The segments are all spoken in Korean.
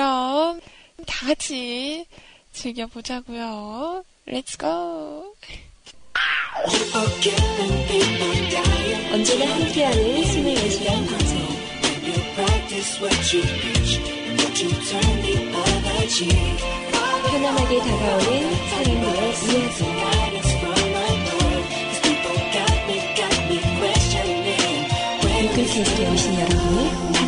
그럼 다 같이 즐겨보자고요. Let's go. 언제나 함께하는 신의 예술한 방송. 편안하게 다가오는 사람들의 이야기. 이끌 캐스트에 오신 여러분,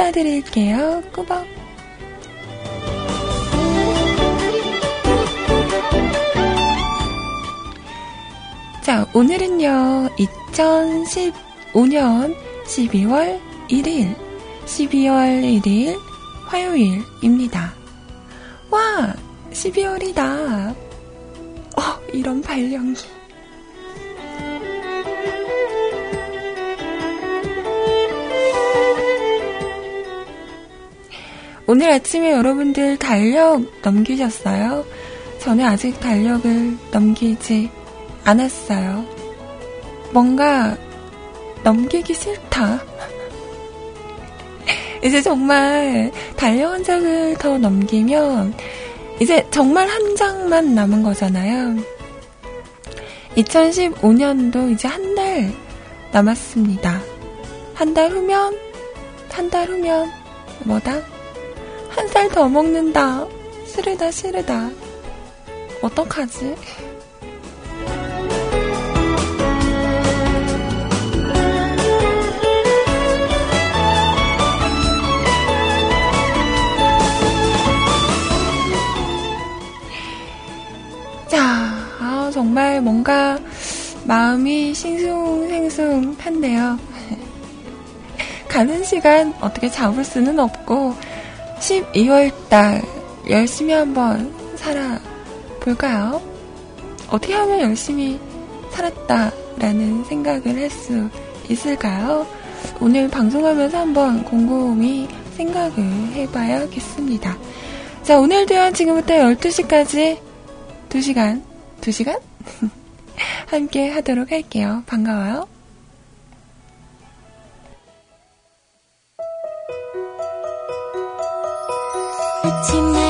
아이 인사드릴게요. 꾸벅. 자, 오늘은요, 2015년 12월 1일, 12월 1일 화요일입니다. 와, 12월이다. 오늘 아침에 여러분들 달력 넘기셨어요? 저는 아직 달력을 넘기지 않았어요. 뭔가 넘기기 싫다. 이제 정말 달력 한 장을 더 넘기면 이제 정말 한 장만 남은 거잖아요. 2015년도 이제 한 달 남았습니다. 한 달 후면, 한 달 후면, 뭐다? 한살더 먹는다. 싫으다, 싫으다. 어떡하지? 자, 아, 정말 뭔가 마음이 싱숭생숭한데요. 가는 시간 어떻게 잡을 수는 없고 12월 달 열심히 한번 살아볼까요? 어떻게 하면 열심히 살았다라는 생각을 할 수 있을까요? 오늘 방송하면서 한번 곰곰이 생각을 해봐야겠습니다. 자, 오늘도요, 지금부터 12시까지 2시간, 2시간? 함께 하도록 할게요. 반가워요. 아침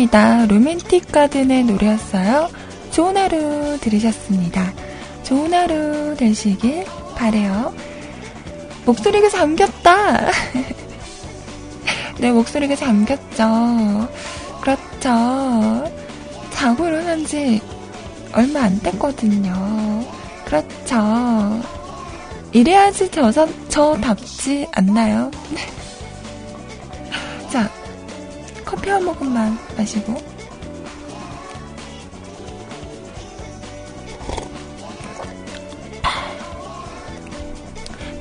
곡이었습니다. 로맨틱 가든의 노래였어요. 좋은 하루 들으셨습니다. 좋은 하루 되시길 바래요. 목소리가 잠겼다. 네, 목소리가 잠겼죠. 그렇죠. 자고 일어난 지 얼마 안 됐거든요. 그렇죠. 이래야지 저, 저답지 않나요? 자, 커피 한 모금만 마시고.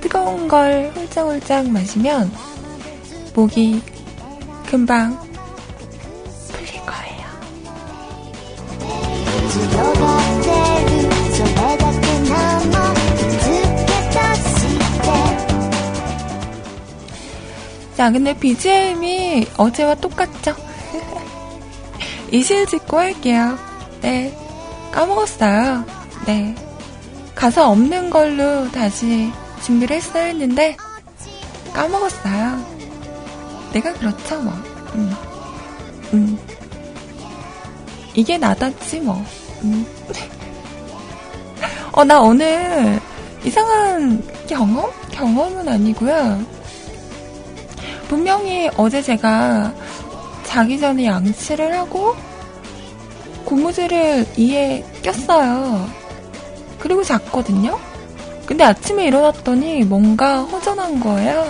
뜨거운 걸 홀짝홀짝 마시면 목이 금방 자, 근데 BGM이 어제와 똑같죠? 이실 짓고 할게요. 네. 까먹었어요. 네. 가사 없는 걸로 다시 준비를 했어야 했는데, 까먹었어요. 내가 그렇죠, 뭐. 음. 음. 이게 나답지, 뭐. 음. 어, 나 오늘 이상한 경험? 경험은 아니고요. 분명히 어제 제가 자기 전에 양치를 하고 고무줄을 이에 꼈어요. 그리고 잤거든요? 근데 아침에 일어났더니 뭔가 허전한 거예요.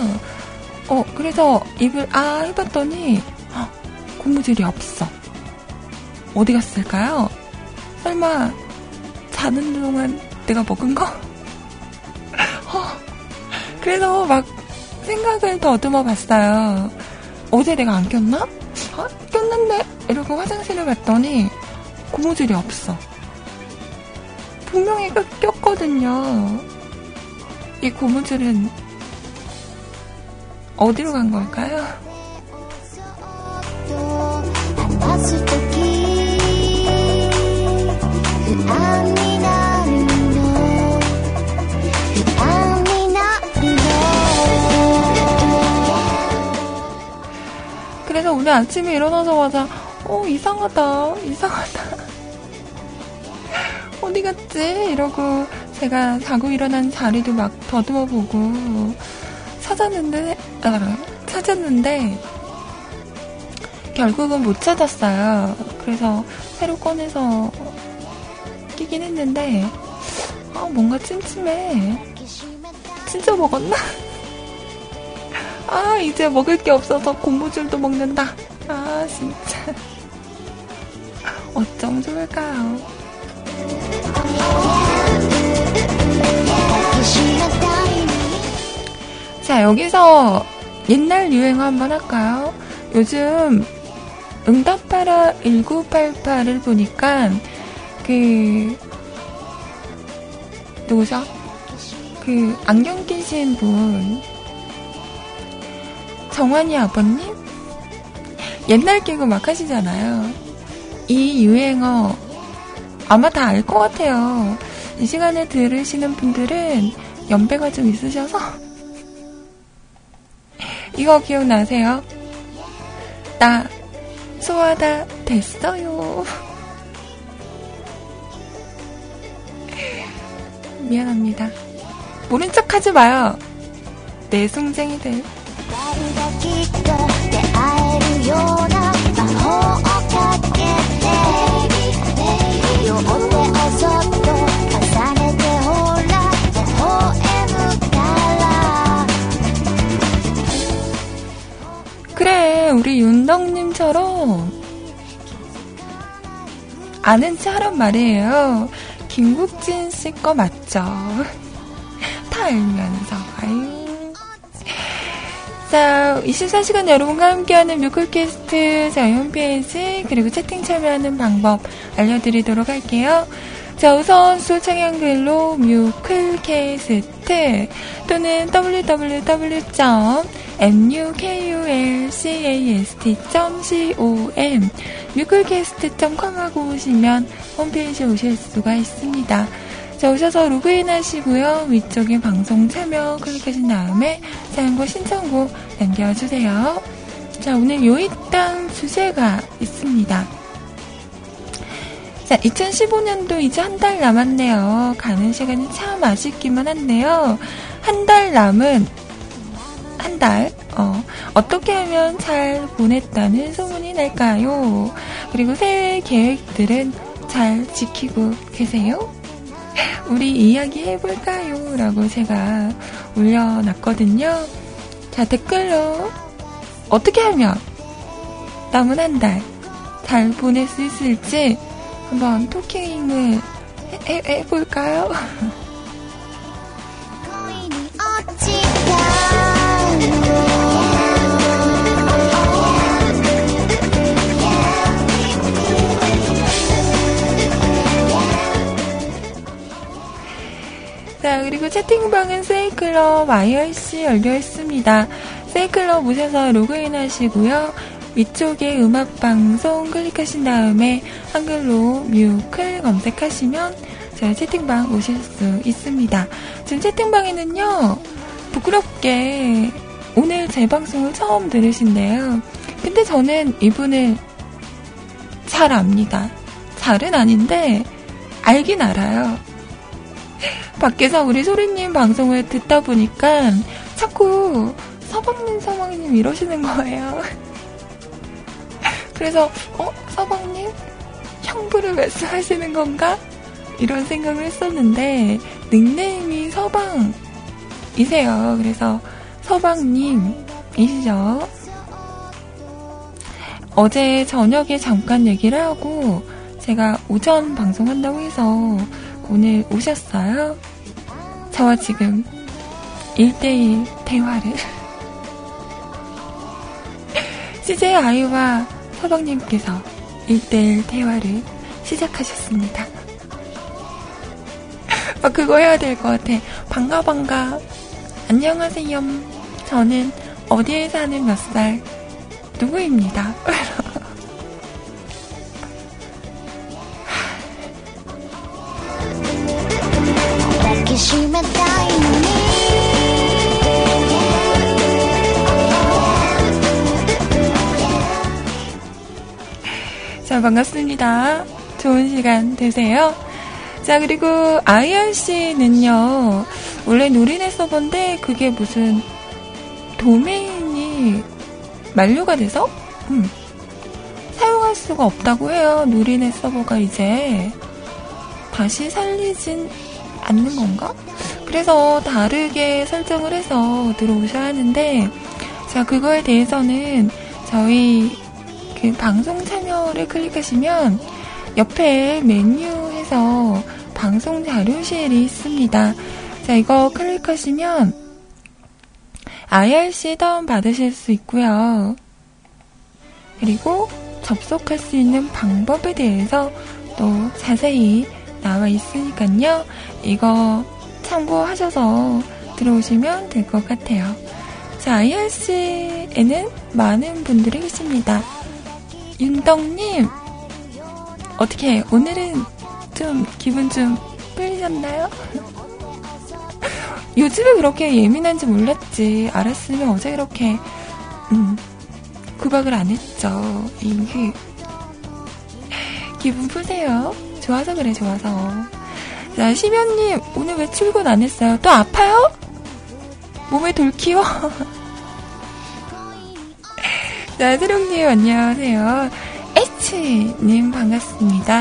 어, 그래서 입을 아 해봤더니 헉, 고무줄이 없어. 어디 갔을까요? 설마 자는 동안 내가 먹은 거? 어, 그래서 막 생각을 더듬어 봤어요. 어제 내가 안 꼈나? 어? 꼈는데? 이러고 화장실을 갔더니 고무줄이 없어. 분명히 꼈- 꼈거든요. 이 고무줄은 어디로 간 걸까요? 話 그래서 오늘 아침에 일어나자마자 어 이상하다 이상하다. 어디 갔지? 이러고 제가 자고 일어난 자리도 막 더듬어 보고 찾았는데 아, 찾았는데 결국은 못 찾았어요. 그래서 새로 꺼내서 끼긴 했는데 아 뭔가 찜찜해. 진짜 먹었나? 아, 이제 먹을 게 없어서 곰보줄도 먹는다. 아, 진짜. 어쩜 좋을까요? 자, 여기서 옛날 유행어 한번 할까요? 요즘 응답하라 1988을 보니까 그 누구죠? 그 안경 끼신 분 정환이 아버님? 옛날 개그 막 하시잖아요. 이 유행어 아마 다 알 것 같아요. 이 시간에 들으시는 분들은 연배가 좀 있으셔서 이거 기억나세요? 나 소화다 됐어요. 미안합니다. 모른 척 하지 마요. 내 숭쟁이 들. 그래, 우리 윤덕님처럼 아는 사람 말이에요. 김국진 씨 거 맞죠? 다 알면서, 아유. 자, 24시간 여러분과 함께하는 뮤클캐스트 저희 홈페이지 그리고 채팅 참여하는 방법 알려드리도록 할게요. 자, 우선 수창 한글로 뮤클캐스트 또는 www.mukulcast.com 뮤클캐스트.com 하고 오시면 홈페이지에 오실 수가 있습니다. 자, 오셔서 로그인 하시고요. 위쪽에 방송 참여 클릭하신 다음에 사연과 신청곡 남겨주세요. 자, 오늘 요이땅 주제가 있습니다. 자, 2015년도 이제 한 달 남았네요. 가는 시간이 참 아쉽기만 한데요. 한 달 남은, 한 달, 어, 어떻게 하면 잘 보냈다는 소문이 날까요? 그리고 새해 계획들은 잘 지키고 계세요? 우리 이야기 해볼까요? 라고 제가 올려놨거든요. 자, 댓글로 어떻게 하면 남은 한 달 잘 보낼 수 있을지 한번 토킹을 해, 해, 해볼까요? 자, 그리고 채팅방은 세이클럽 IRC 열려 있습니다. 세이클럽 오셔서 로그인 하시고요. 위쪽에 음악방송 클릭하신 다음에 한글로 뮤클 검색하시면 저희 채팅방 오실 수 있습니다. 지금 채팅방에는요, 부끄럽게 오늘 제 방송을 처음 들으신대요. 근데 저는 이분을 잘 압니다. 잘은 아닌데, 알긴 알아요. 밖에서 우리 소리님 방송을 듣다 보니까 자꾸 서방님, 서방님 이러시는 거예요. 그래서, 어, 서방님? 형부를 말씀하시는 건가? 이런 생각을 했었는데 닉네임이 서방이세요. 그래서 서방님이시죠. 어제 저녁에 잠깐 얘기를 하고 제가 오전 방송한다고 해서 오늘 오셨어요. 저와 지금 1대1 대화를 CJ 아이와 서방님께서 1대1 대화를 시작하셨습니다. 아, 그거 해야 될 것 같아. 반가, 반가. 안녕하세요. 저는 어디에 사는 몇 살 누구입니다. 자, 반갑습니다. 좋은 시간 되세요. 자, 그리고 IRC는요, 원래 노린의 서버인데 그게 무슨 도메인이 만료가 돼서 음, 사용할 수가 없다고 해요. 누린의 서버가 이제 다시 살리진 않는 건가? 그래서 다르게 설정을 해서 들어오셔야 하는데, 자, 그거에 대해서는 저희 그 방송 참여를 클릭하시면 옆에 메뉴에서 방송 자료실이 있습니다. 자, 이거 클릭하시면 IRC 다운 받으실 수 있고요. 그리고 접속할 수 있는 방법에 대해서 또 자세히 나와 있으니까요. 이거 참고하셔서 들어오시면 될 것 같아요. 자, IRC에는 많은 분들이 계십니다. 윤덕님, 어떻게 오늘은 좀 기분 좀 풀리셨나요? 요즘에 그렇게 예민한지 몰랐지. 알았으면 어제 그렇게 음, 구박을 안 했죠. 이게 기분 푸세요. 좋아서 그래, 좋아서. 자, 심연님, 오늘 왜 출근 안 했어요? 또 아파요? 몸에 돌 키워? 자, 세롱님, 안녕하세요. 에치님, 반갑습니다.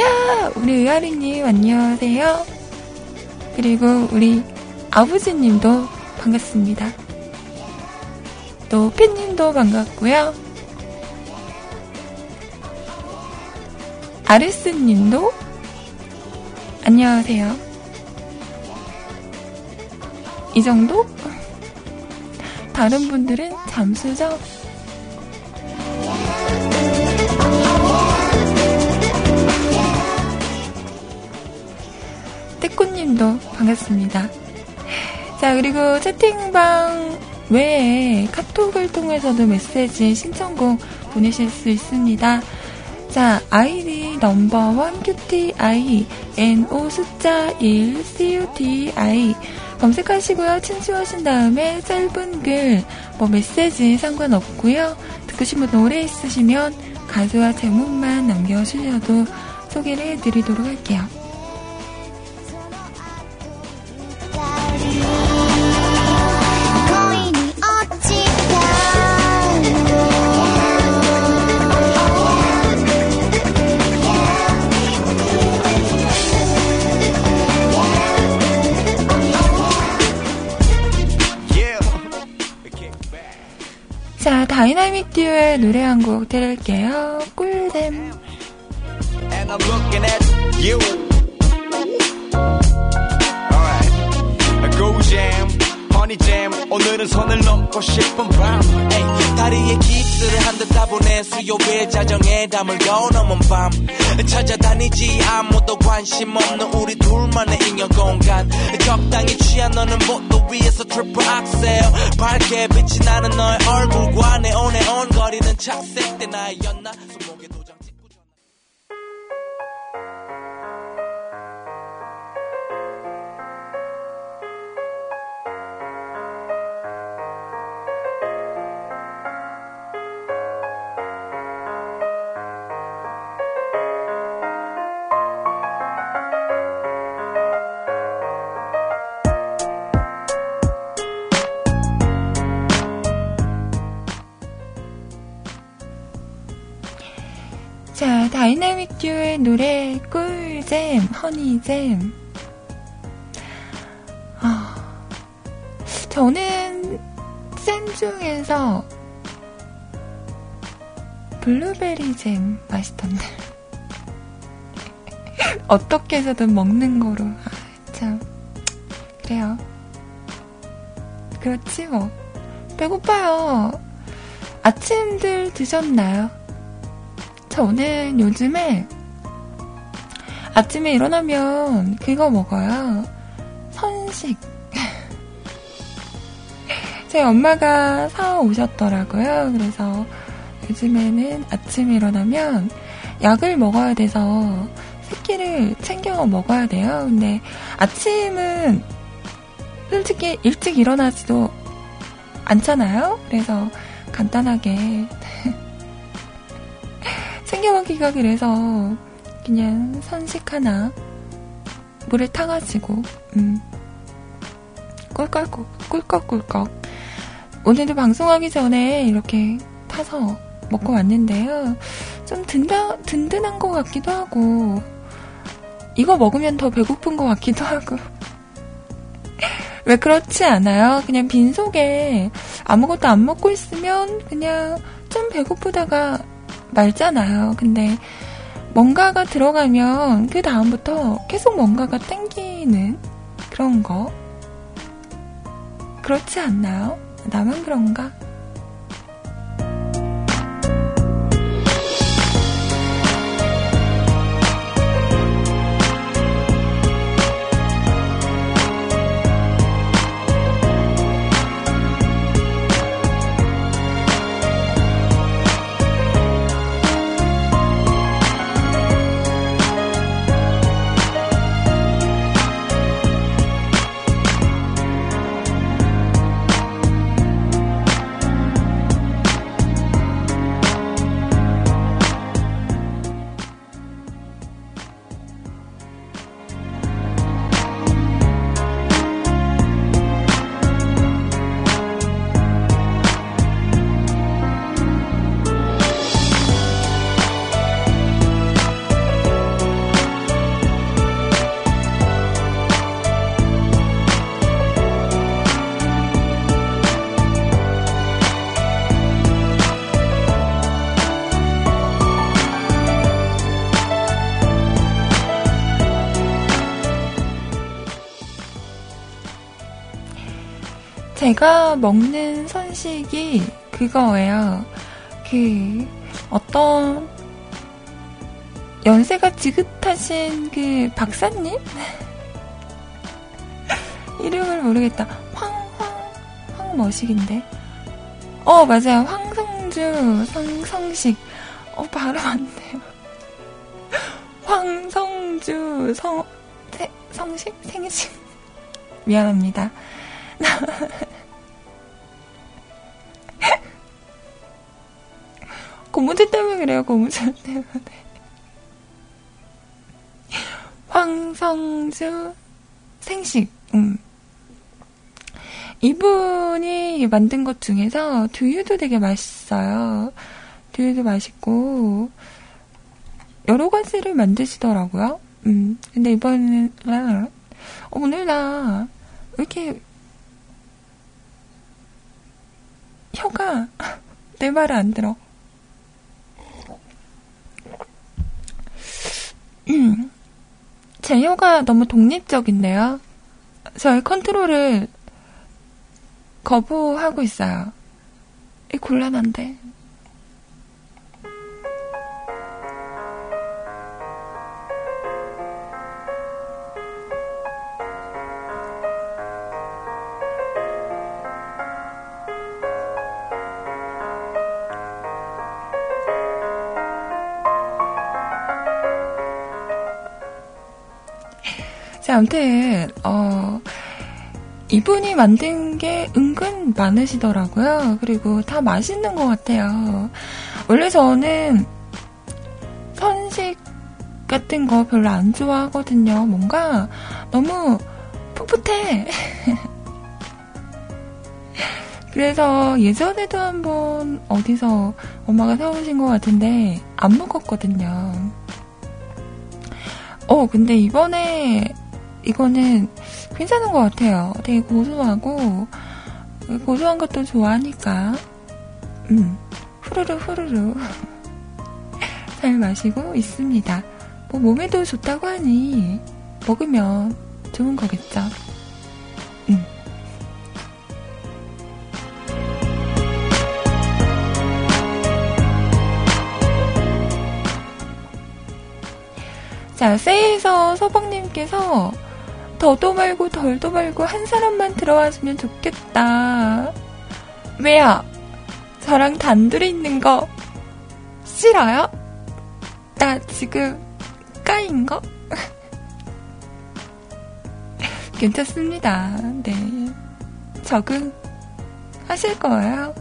야! 우리 의아리님, 안녕하세요. 그리고 우리 아버지님도 반갑습니다. 또 팬님도 반갑고요. 아레스님도 안녕하세요. 이 정도? 다른 분들은 잠수죠? 떼꾸님도 반갑습니다. 자, 그리고 채팅방 외에 카톡을 통해서도 메시지 신청곡 보내실 수 있습니다. 자, 아이디 넘버원 QTI NO 숫자 1 CUTI 검색하시고요. 친추하신 다음에 짧은 글, 뭐 메시지 상관없고요. 듣고 싶은 노래 있으시면 가수와 제목만 남겨주셔도 소개를 해드리도록 할게요. 다이나믹 듀오의 노래 한 곡 들을게요. 꿀잼. Jam. 오늘은 선을 넘고 싶은 밤. 에이, 다리에 깁스를 한 듯 따분해 수요일 자정에 담을 넘은 밤. 찾아다니지 아무도 관심 없는 우리 둘만의 인연 공간. 적당히 취한 너는 보도 위에서 트리플 악셀 밝게 빛이 나는 너의 얼굴과 네온네온 거리는 착색된 나였나 다이나믹 듀오의 노래 꿀잼, honey jam. 아, 저는 잼 중에서 블루베리 잼 맛있던데. 어떻게 해서든 먹는 거로. 아, 참. 그래요. 그렇지 뭐. 배고파요. 아침들 드셨나요? 저는 요즘에 아침에 일어나면 그거 먹어요. 선식. 제 엄마가 사 오셨더라고요. 그래서 요즘에는 아침에 일어나면 약을 먹어야 돼서 새끼를 챙겨 먹어야 돼요. 근데 아침은 솔직히 일찍 일어나지도 않잖아요. 그래서 간단하게 챙겨 먹기가 그래서 그냥 선식 하나 물에 타가지고 음 꿀꺽꿀꺽 꿀꺽꿀꺽 오늘도 방송하기 전에 이렇게 타서 먹고 왔는데요. 좀 든다, 든든한 것 같기도 하고 이거 먹으면 더 배고픈 것 같기도 하고 왜 그렇지 않아요? 그냥 빈속에 아무것도 안 먹고 있으면 그냥 좀 배고프다가 말잖아요. 근데 뭔가가 들어가면 그 다음부터 계속 뭔가가 땡기는 그런 거. 그렇지 않나요? 나만 그런가? 제가 먹는 선식이 그거예요. 그 어떤 연세가 지긋하신 그 박사님? 이름을 모르겠다. 황황 황머식인데. 어 맞아요. 황성주 성 성식. 어 바로 왔네요. 황성주 성 세, 성식 생식 미안합니다. 고무줄 때문에 그래요, 고무줄 때문에. 황성주 생식, 음. 이분이 만든 것 중에서 두유도 되게 맛있어요. 두유도 맛있고, 여러 가지를 만드시더라고요. 음, 근데 이번에는, 어, 오늘 나, 왜 이렇게, 혀가 내 말을 안 들어. 제 혀가 너무 독립적인데요. 저의 컨트롤을 거부하고 있어요. 이 곤란한데. 아무튼, 어, 이분이 만든 게 은근 많으시더라고요. 그리고 다 맛있는 것 같아요. 원래 저는 선식 같은 거 별로 안 좋아하거든요. 뭔가 너무 풋풋해. 그래서 예전에도 한번 어디서 엄마가 사오신 것 같은데 안 먹었거든요. 어, 근데 이번에 이거는 괜찮은 것 같아요. 되게 고소하고 고소한 것도 좋아하니까 음, 후루루 후루루 잘 마시고 있습니다. 뭐 몸에도 좋다고 하니 먹으면 좋은 거겠죠. 음. 자, 세이에서 서방님께서 더도 말고 덜도 말고 한 사람만 들어왔으면 좋겠다. 왜요? 저랑 단둘이 있는 거 싫어요? 나 지금 까인 거? 괜찮습니다. 네. 적응 하실 거예요.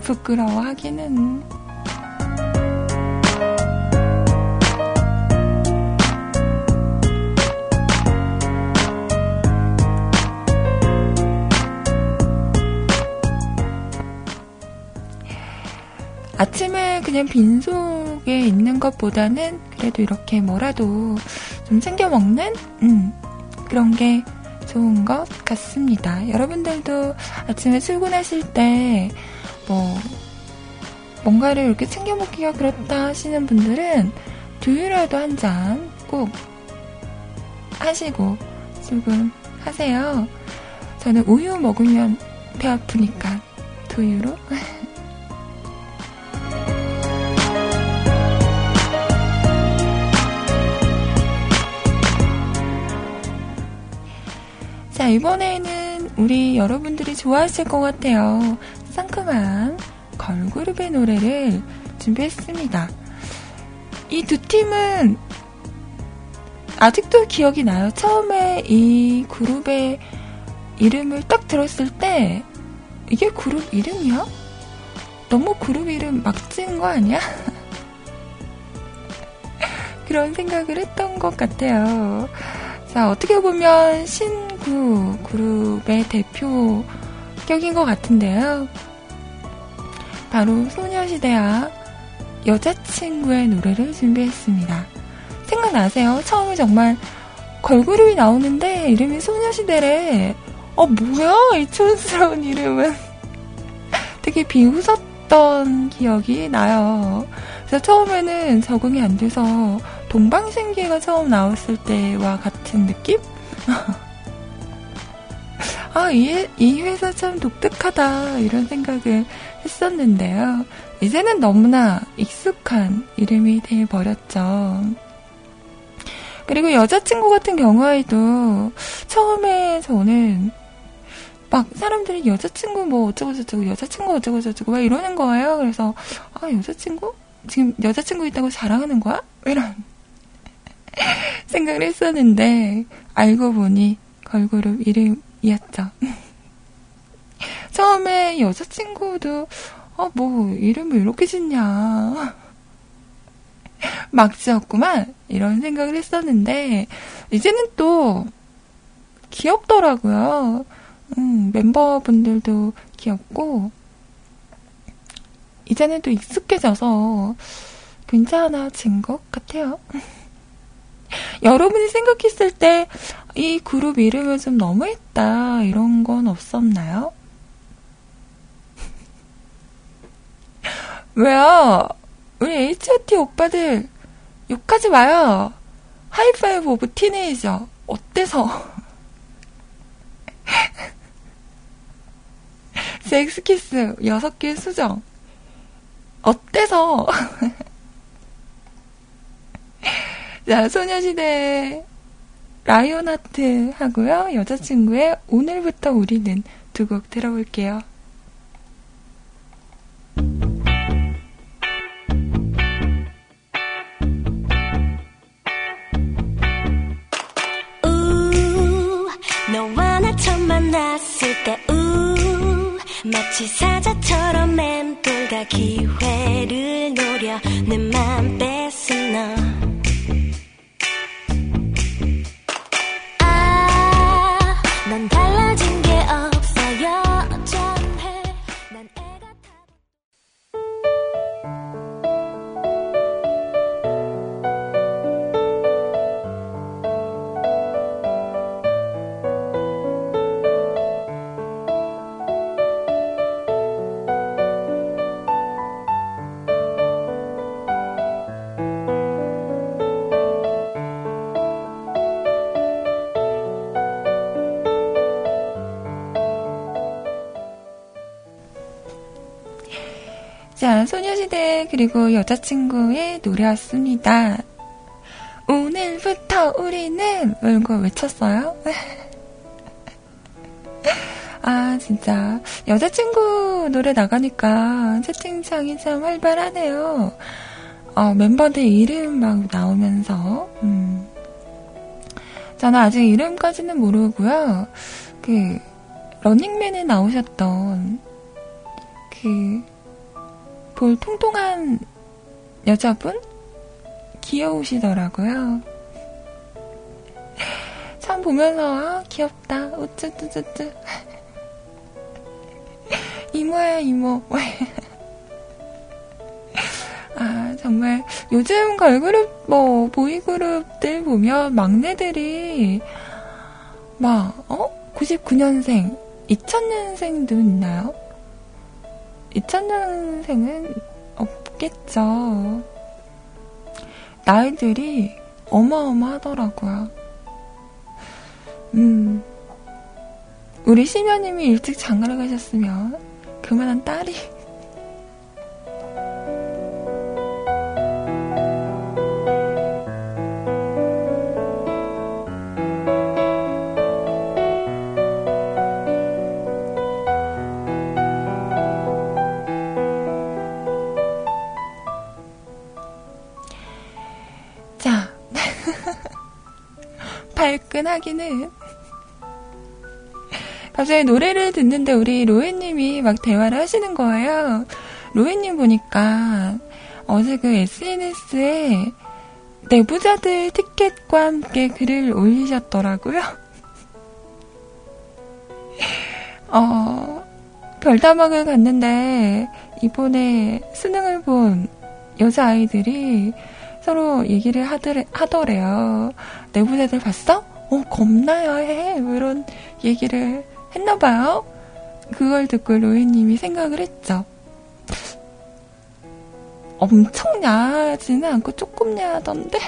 부끄러워하기는. 아침에 그냥 빈속에 있는 것보다는 그래도 이렇게 뭐라도 좀 챙겨 먹는 음, 그런 게 좋은 것 같습니다. 여러분들도 아침에 출근하실 때 뭐 뭔가를 이렇게 챙겨 먹기가 그렇다 하시는 분들은 두유라도 한 잔 꼭 하시고 출근하세요. 저는 우유 먹으면 배 아프니까 두유로 자, 이번에는 우리 여러분들이 좋아하실 것 같아요. 상큼한 걸그룹의 노래를 준비했습니다. 이 두 팀은 아직도 기억이 나요. 처음에 이 그룹의 이름을 딱 들었을 때 이게 그룹 이름이야? 너무 그룹 이름 막 지은 거 아니야? 그런 생각을 했던 것 같아요. 자, 어떻게 보면 신구 그룹의 대표격인 것 같은데요. 바로 소녀시대와 여자친구의 노래를 준비했습니다. 생각나세요? 처음에 정말 걸그룹이 나오는데 이름이 소녀시대래. 어, 뭐야? 이 촌스러운 이름은. 되게 비웃었던 기억이 나요. 그래서 처음에는 적응이 안 돼서 동방신기가 처음 나왔을 때와 같은 느낌? 아, 이, 이 회사 참 독특하다. 이런 생각을 했었는데요. 이제는 너무나 익숙한 이름이 되어버렸죠. 그리고 여자친구 같은 경우에도 처음에 저는 막 사람들이 여자친구 뭐 어쩌고저쩌고 여자친구 어쩌고저쩌고 막 이러는 거예요. 그래서 아 여자친구? 지금 여자친구 있다고 자랑하는 거야? 이런 생각을 했었는데 알고 보니 걸그룹 이름이었죠. 처음에 여자친구도 어, 뭐 이름을 이렇게 짓냐 막 지었구만 이런 생각을 했었는데 이제는 또 귀엽더라고요. 음, 멤버분들도 귀엽고 이제는 또 익숙해져서 괜찮아진 것 같아요. 여러분이 생각했을 때 이 그룹 이름을 좀 너무했다 이런 건 없었나요? 왜요? 우리 H.O.T 오빠들 욕하지 마요. High-five of Teenager 어때서? 섹스키스 여섯 개 수정 어때서? 자, 소녀시대 Lion Heart 하고요. 여자친구의 오늘부터 우리는 두 곡 들어볼게요. 만났을 때 우 마치 사자처럼 맴돌다 기회를 노려 내 맘 뺏은 너 소녀시대 그리고 여자친구의 노래였습니다. 오늘부터 우리는 이거 외쳤어요? 아, 진짜. 여자친구 노래 나가니까 채팅창이 참 활발하네요. 어, 멤버들 이름 막 나오면서, 음. 저는 아직 이름까지는 모르고요. 그, 러닝맨에 나오셨던, 그, 볼 통통한 여자분? 귀여우시더라고요. 참 보면서, 아, 귀엽다. 우쭈쭈쭈쭈. 이모야, 이모. 아, 정말, 요즘 걸그룹, 뭐, 보이그룹들 보면 막내들이, 막, 어? 99년생, 2000년생도 있나요? 2000년생은 없겠죠. 나이들이 어마어마하더라고요. 음. 우리 시녀님이 일찍 장가를 가셨으면 그만한 딸이 발끈하기는 갑자기 노래를 듣는데 우리 로에님이 막 대화를 하시는 거예요. 로에님 보니까 어제 그 SNS에 내부자들 티켓과 함께 글을 올리셨더라고요. 어, 별다방을 갔는데 이번에 수능을 본 여자아이들이 서로 얘기를 하더래, 하더래요. 내부자들 봤어? 어, 겁나야 해. 뭐 이런 얘기를 했나봐요. 그걸 듣고 로이님이 생각을 했죠. 엄청 야하지는 않고 조금 야하던데?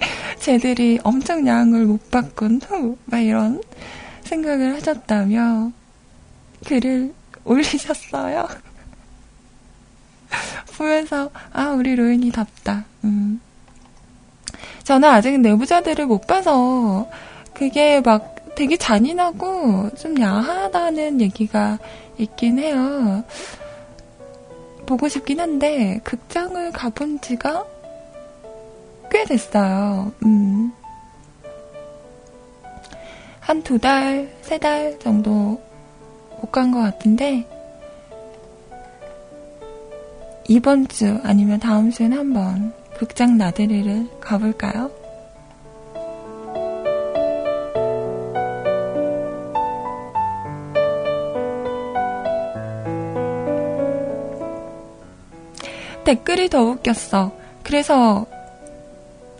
쟤들이 엄청 야한 걸못 바꾼 후, 막 이런 생각을 하셨다며 글을 올리셨어요. 보면서, 아, 우리 로인이 답다. 음. 저는 아직 내부자들을 못 봐서, 그게 막 되게 잔인하고 좀 야하다는 얘기가 있긴 해요. 보고 싶긴 한데, 극장을 가본 지가 꽤 됐어요. 음. 한두 달, 세 달 정도 못 간 것 같은데, 이번 주 아니면 다음 주엔 한번 극장 나들이를 가볼까요? 댓글이 더 웃겼어. 그래서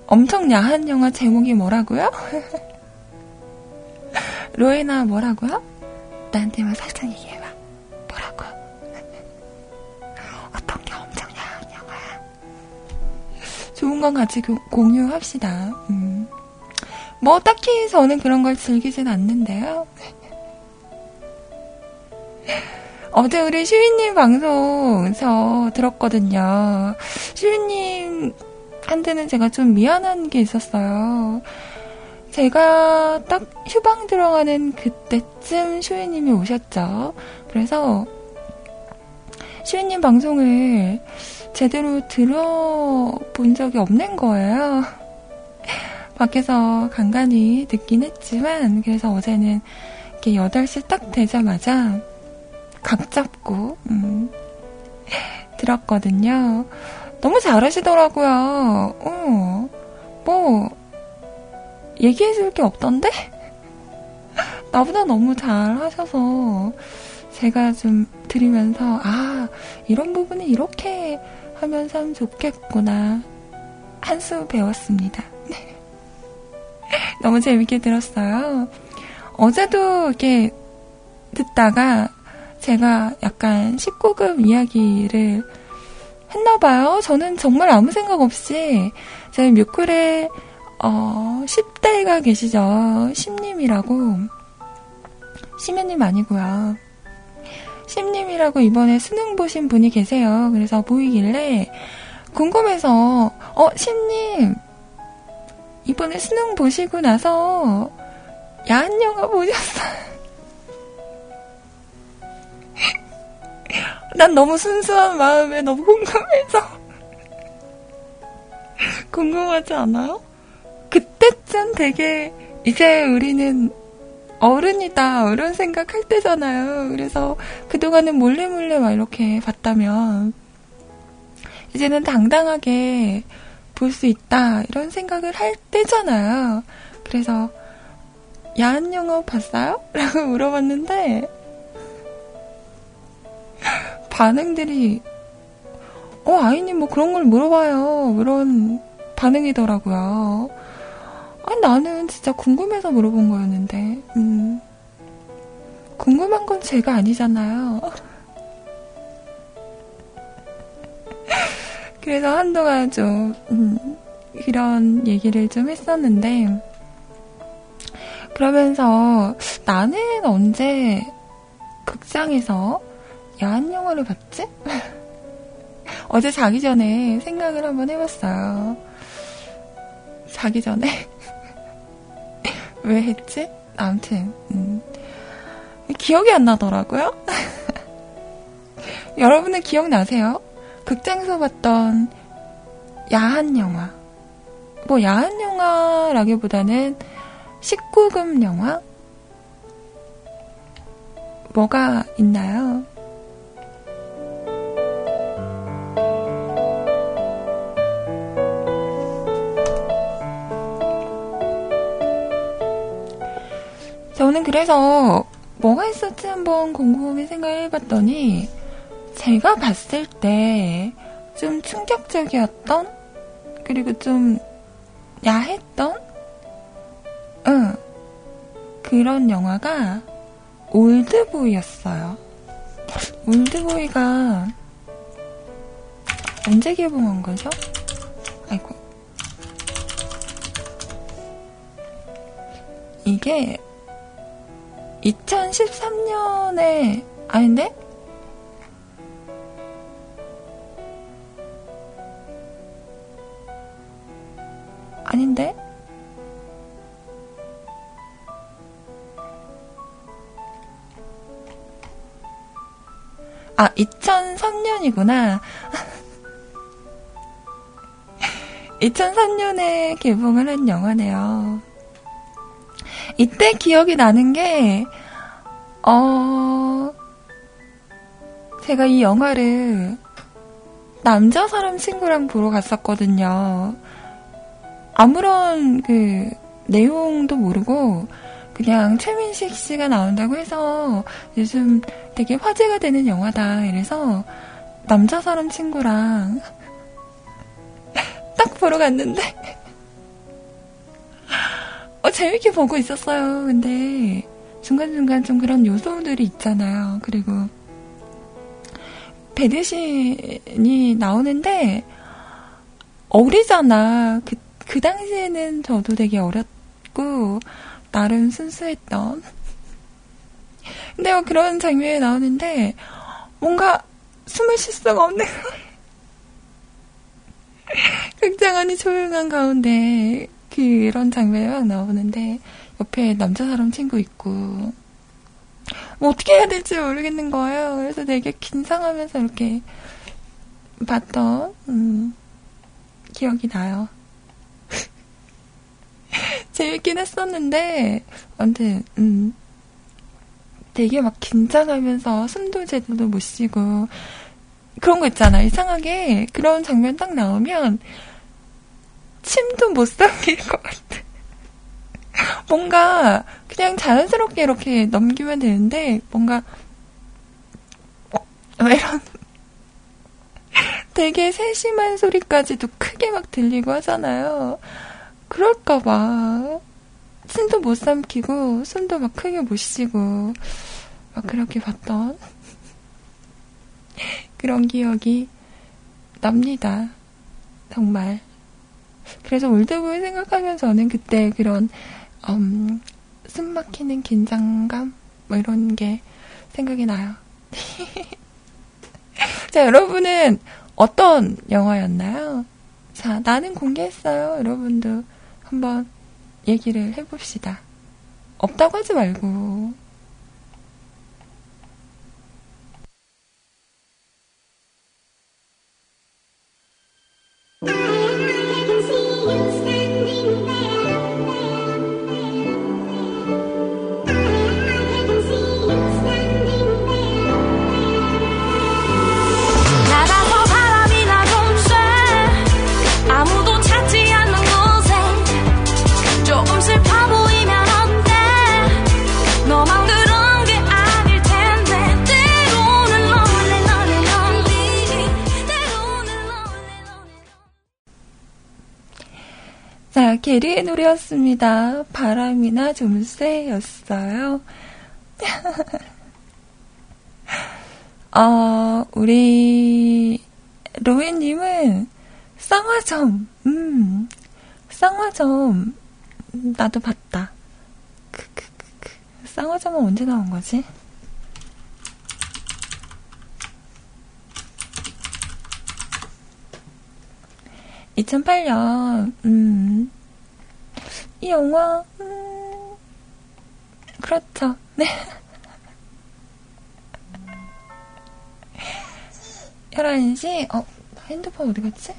엄청 야한 영화 제목이 뭐라고요? 로에나 뭐라고요? 나한테만 살짝 얘기해봐. 뭐라고? 좋은 건 같이 교- 공유합시다. 음. 뭐 딱히 저는 그런 걸 즐기진 않는데요. 어제 우리 슈이님 방송 저 들었거든요. 슈이님한테는 제가 좀 미안한 게 있었어요. 제가 딱 휴방 들어가는 그때쯤 슈이님이 오셨죠. 그래서 슈이님 방송을 제대로 들어본 적이 없는 거예요. 밖에서 간간히 듣긴 했지만, 그래서 어제는 이렇게 8시 딱 되자마자 각 잡고, 음, 들었거든요. 너무 잘하시더라고요. 어, 뭐, 얘기해줄 게 없던데? 나보다 너무 잘하셔서, 제가 좀 들으면서, 아, 이런 부분이 이렇게 하면 참 좋겠구나. 한 수 배웠습니다. 너무 재밌게 들었어요. 어제도 이렇게 듣다가 제가 약간 19금 이야기를 했나봐요. 저는 정말 아무 생각 없이 저희 뮤클에 어, 10대가 계시죠. 심님이라고. 심연님 아니고요. 심님이라고 이번에 수능 보신 분이 계세요. 그래서 보이길래 궁금해서 어 심님 이번에 수능 보시고 나서 야한 영화 보셨어요? 난 너무 순수한 마음에 너무 궁금해서 궁금하지 않아요? 그때쯤 되게 이제 우리는 어른이다 어른 생각할 때잖아요. 그래서 그동안은 몰래 몰래 막 이렇게 봤다면 이제는 당당하게 볼 수 있다 이런 생각을 할 때잖아요. 그래서 야한 영화 봤어요? 라고 물어봤는데 반응들이 어 아이님 뭐 그런 걸 물어봐요 이런 반응이더라고요. 아 나는 진짜 궁금해서 물어본 거였는데 음, 궁금한 건 제가 아니잖아요. 그래서 한동안 좀 음, 이런 얘기를 좀 했었는데 그러면서 나는 언제 극장에서 야한 영화를 봤지? 어제 자기 전에 생각을 한번 해봤어요. 자기 전에 왜 했지? 아무튼 음, 기억이 안 나더라고요. 여러분은 기억나세요? 극장에서 봤던 야한 영화. 뭐 야한 영화라기보다는 19금 영화? 뭐가 있나요? 저는 그래서 뭐가 있었지 한번 곰곰이 생각을 해봤더니 제가 봤을 때 좀 충격적이었던 그리고 좀 야했던 응 그런 영화가 올드보이였어요. 올드보이가 언제 개봉한 거죠? 아이고 이게 2013년에 아닌데? 아닌데? 아, 2003년이구나. 2003년에 개봉을 한 영화네요. 이때 기억이 나는 게, 어, 제가 이 영화를 남자 사람 친구랑 보러 갔었거든요. 아무런 그 내용도 모르고 그냥 최민식 씨가 나온다고 해서 요즘 되게 화제가 되는 영화다. 이래서 남자 사람 친구랑 딱 보러 갔는데 어, 재밌게 보고 있었어요. 근데 중간중간 좀 그런 요소들이 있잖아요. 그리고 배드신이 나오는데 어리잖아. 그, 그 당시에는 저도 되게 어렸고 나름 순수했던 근데 뭐 그런 장면이 나오는데 뭔가 숨을 쉴 수가 없는 극장 안이 조용한 가운데 그런 장면이 막 나오는데 옆에 남자 사람 친구 있고 뭐 어떻게 해야 될지 모르겠는 거예요. 그래서 되게 긴장하면서 이렇게 봤던 음, 기억이 나요. 재밌긴 했었는데 아무튼 음, 되게 막 긴장하면서 숨도 제대로 못 쉬고 그런 거 있잖아. 이상하게 그런 장면 딱 나오면 침도 못 삼킬 것 같아. 뭔가 그냥 자연스럽게 이렇게 넘기면 되는데 뭔가 어, 이런 되게 세심한 소리까지도 크게 막 들리고 하잖아요. 그럴까봐 침도 못 삼키고 숨도 막 크게 못 쉬고 막 그렇게 봤던 그런 기억이 납니다. 정말. 그래서 올드보이 생각하면 저는 그때 그런 음, 숨 막히는 긴장감 뭐 이런 게 생각이 나요. 자, 여러분은 어떤 영화였나요? 자, 나는 공개했어요. 여러분도 한번 얘기를 해봅시다. 없다고 하지 말고. 자, 게리의 노래였습니다. 바람이나 좀 쎄였어요. 어, 우리, 로에님은 쌍화점, 음, 쌍화점, 음, 나도 봤다. 그, 그, 그, 그. 쌍화점은 언제 나온 거지? (2008년) 음, 이 영화 음, 그렇죠. 네. 11시? 어 나 핸드폰 어디 갔지?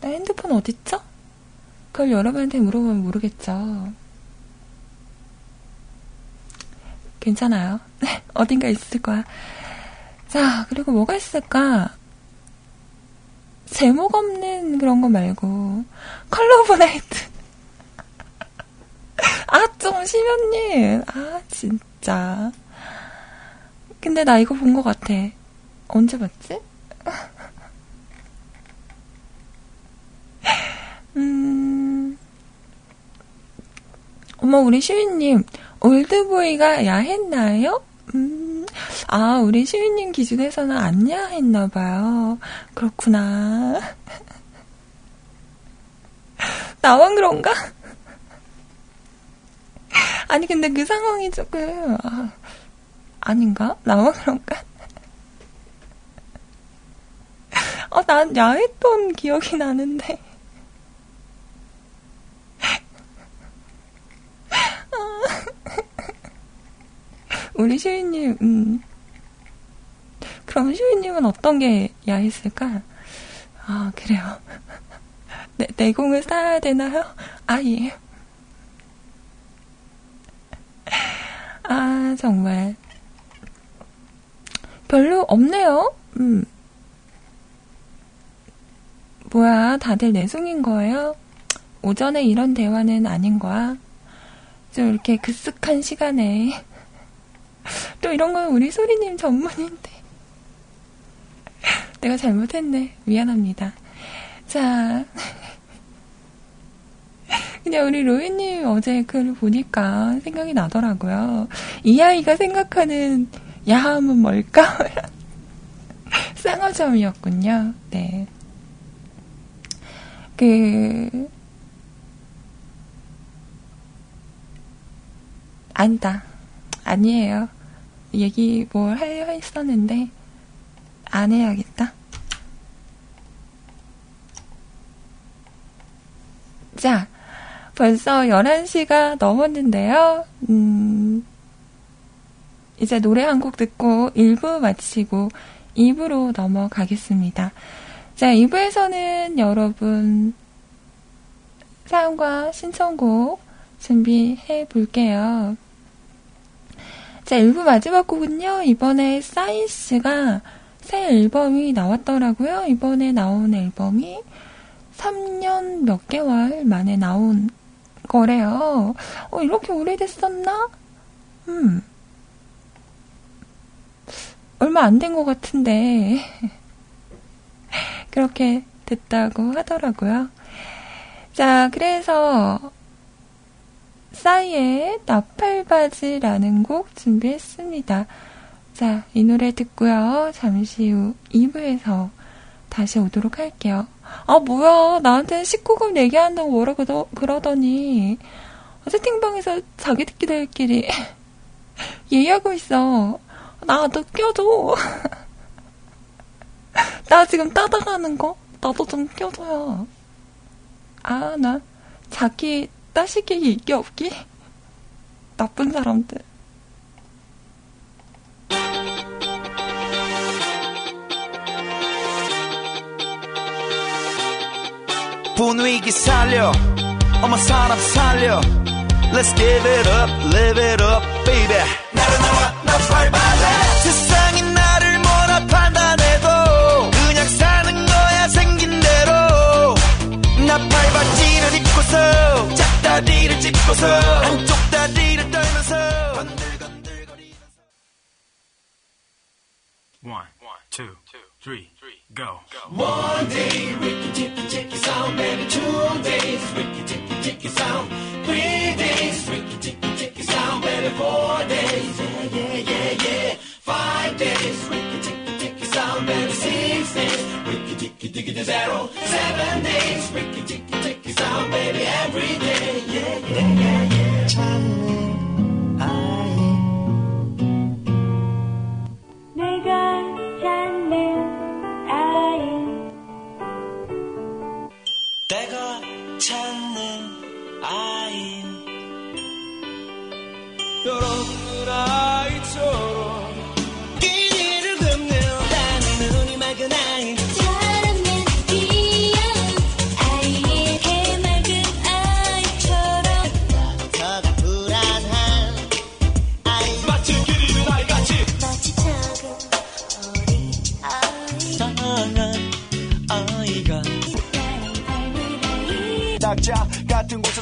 나 핸드폰 어딨죠? 그걸 여러분한테 물어보면 모르겠죠. 괜찮아요? 네 어딘가 있을 거야. 자 그리고 뭐가 있을까 제목 없는 그런 거 말고 Color of Night. 아 좀 심연님. 아 진짜. 근데 나 이거 본거 같아. 언제 봤지? 음. 어머 우리 시윤님. 올드보이가 야했나요? 음, 아, 우리 시윤님 기준에서는 안 야했나 봐요. 그렇구나. 나만 그런가? 아니, 근데 그 상황이 조금, 아, 아닌가? 나만 그런가? 어, 난 야했던 기억이 나는데. 우리 시윤님, 음. 그럼 시윤님은 어떤 게 야했을까? 아, 그래요. 내, 내공을 쌓아야 되나요? 아, 예. 아, 정말. 별로 없네요? 음. 뭐야, 다들 내숭인 거예요? 오전에 이런 대화는 아닌 거야? 좀 이렇게 급습한 시간에. 또 이런 건 우리 소리님 전문인데. 내가 잘못했네. 미안합니다. 자. 그냥 우리 로이님 어제 글을 보니까 생각이 나더라고요. 이 아이가 생각하는 야함은 뭘까? 쌍화점이었군요. 네. 그, 아니다. 아니에요. 얘기 뭘 하려 했었는데, 안 해야겠다. 자, 벌써 11시가 넘었는데요. 음, 이제 노래 한 곡 듣고 1부 마치고 2부로 넘어가겠습니다. 자, 2부에서는 여러분 사연과 신청곡 준비해 볼게요. 자, 1부 마지막 곡은요, 이번에 사이스가 새 앨범이 나왔더라고요. 이번에 나온 앨범이 3년 몇 개월 만에 나온 거래요. 어, 이렇게 오래됐었나? 음. 얼마 안 된 것 같은데. 그렇게 됐다고 하더라고요. 자, 그래서, 싸이의 나팔바지라는 곡 준비했습니다. 자, 이 노래 듣고요. 잠시 후 2부에서 다시 오도록 할게요. 아, 뭐야. 나한테 19금 얘기한다고 뭐라 그러, 그러더니, 채팅방에서 자기들끼리 얘기하고 있어. 나도 껴줘. 나 지금 따다가는 거? 나도 좀 껴줘요. 아, 나 자기 따시기 이게 없기? 나쁜 사람들. 분위기 살려 어머 사람 살려 Let's give it up, live it up, baby 나른나와 나 발발해 짝다리를 짚고서 한쪽 다리를 떨면서 건들건들거리면서 One, two, three, go. 내가 찾는 아이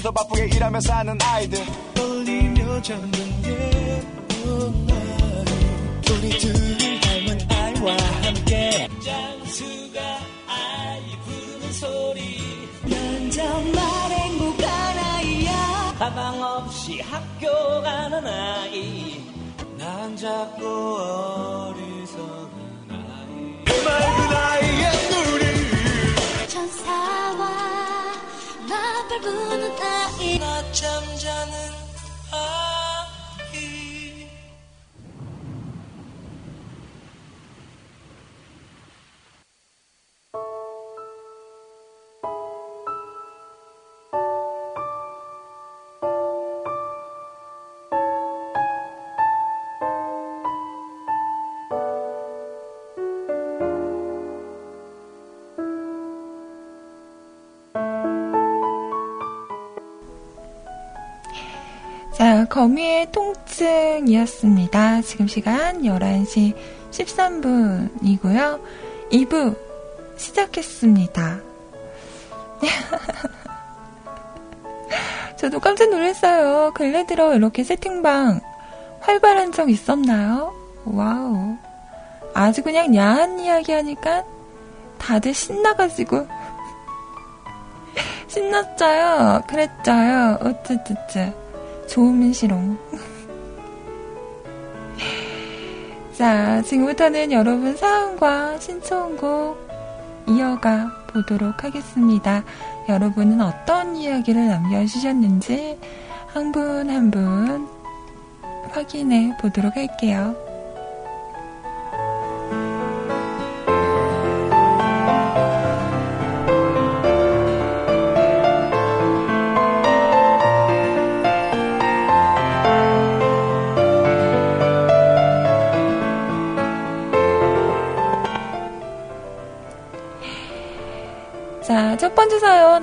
곳에서 바쁘게 일하며 사는 아이들. 떨리며 잡는 예쁜 아이 우리 둘 닮은 아이와 함께. 장수가 아이 부르는 소리. 난 정말 행복한 아이야. 가방 없이 학교 가는 아이. 난 작고 어리석은 아이. 해맑은 아이의 눈이 천사와 나팔 부는 아이 낮잠 자는 아이 거미의 통증이었습니다. 지금 시간 11시 13분이고요. 2부 시작했습니다. 저도 깜짝 놀랐어요. 근래 들어 이렇게 세팅방 활발한 적 있었나요? 와우. 아주 그냥 야한 이야기 하니까 다들 신나가지고. 신났죠요? 그랬죠요? 어쩌쩌쩌. 좋으면 싫어. 자, 지금부터는 여러분 사연과 신청곡 이어가 보도록 하겠습니다. 여러분은 어떤 이야기를 남겨주셨는지 한 분 한분 확인해 보도록 할게요.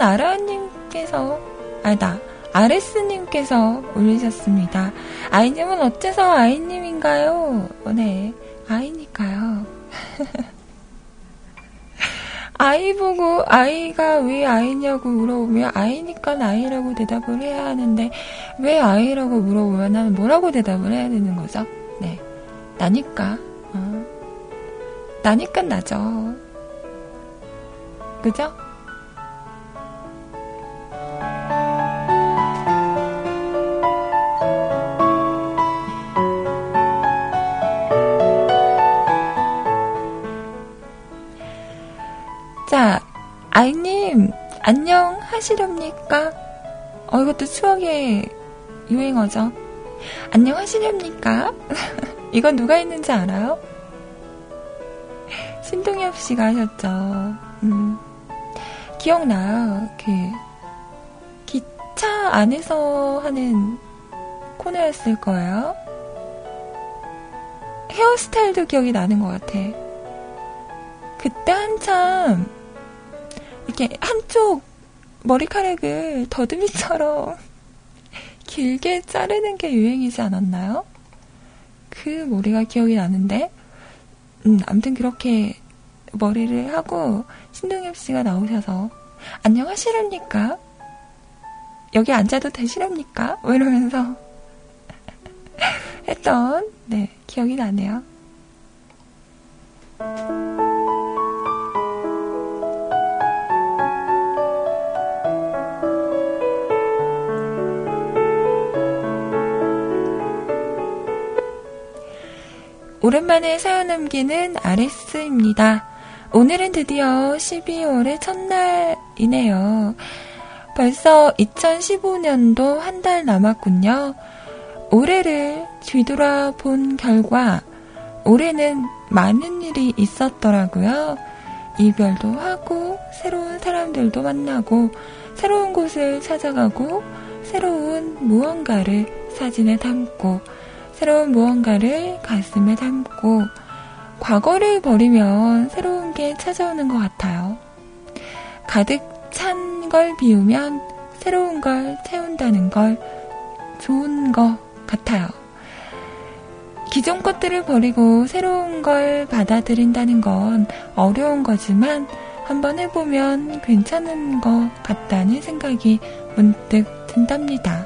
아라님께서 아니다 아레스님께서 올리셨습니다. 아이님은 어째서 아이님인가요? 어, 네, 아이니까요. 아이 보고 아이가 왜 아이냐고 물어보면 아이니까 아이라고 대답을 해야 하는데 왜 아이라고 물어보면 나는 뭐라고 대답을 해야 되는 거죠? 네, 나니까. 어. 나니까 나죠. 그죠? 아이님, 안녕 하시렵니까? 어, 이것도 추억의 유행어죠. 안녕 하시렵니까? 이건 누가 했는지 알아요? 신동엽 씨가 하셨죠. 음, 기억나요. 그, 기차 안에서 하는 코너였을 거예요. 헤어스타일도 기억이 나는 것 같아. 그때 한참, 이렇게 한쪽 머리카락을 더듬이처럼 길게 자르는 게 유행이지 않았나요? 그 머리가 기억이 나는데, 음, 아무튼 그렇게 머리를 하고 신동엽 씨가 나오셔서 안녕하시렵니까? 여기 앉아도 되시렵니까? 뭐 이러면서 했던 네 기억이 나네요. 오랜만에 사연 남기는 아레스입니다. 오늘은 드디어 12월의 첫날이네요. 벌써 2015년도 한 달 남았군요. 올해를 뒤돌아본 결과 올해는 많은 일이 있었더라고요. 이별도 하고 새로운 사람들도 만나고 새로운 곳을 찾아가고 새로운 무언가를 사진에 담고 새로운 무언가를 가슴에 담고 과거를 버리면 새로운 게 찾아오는 것 같아요. 가득 찬 걸 비우면 새로운 걸 채운다는 걸 좋은 것 같아요. 기존 것들을 버리고 새로운 걸 받아들인다는 건 어려운 거지만 한번 해보면 괜찮은 것 같다는 생각이 문득 든답니다.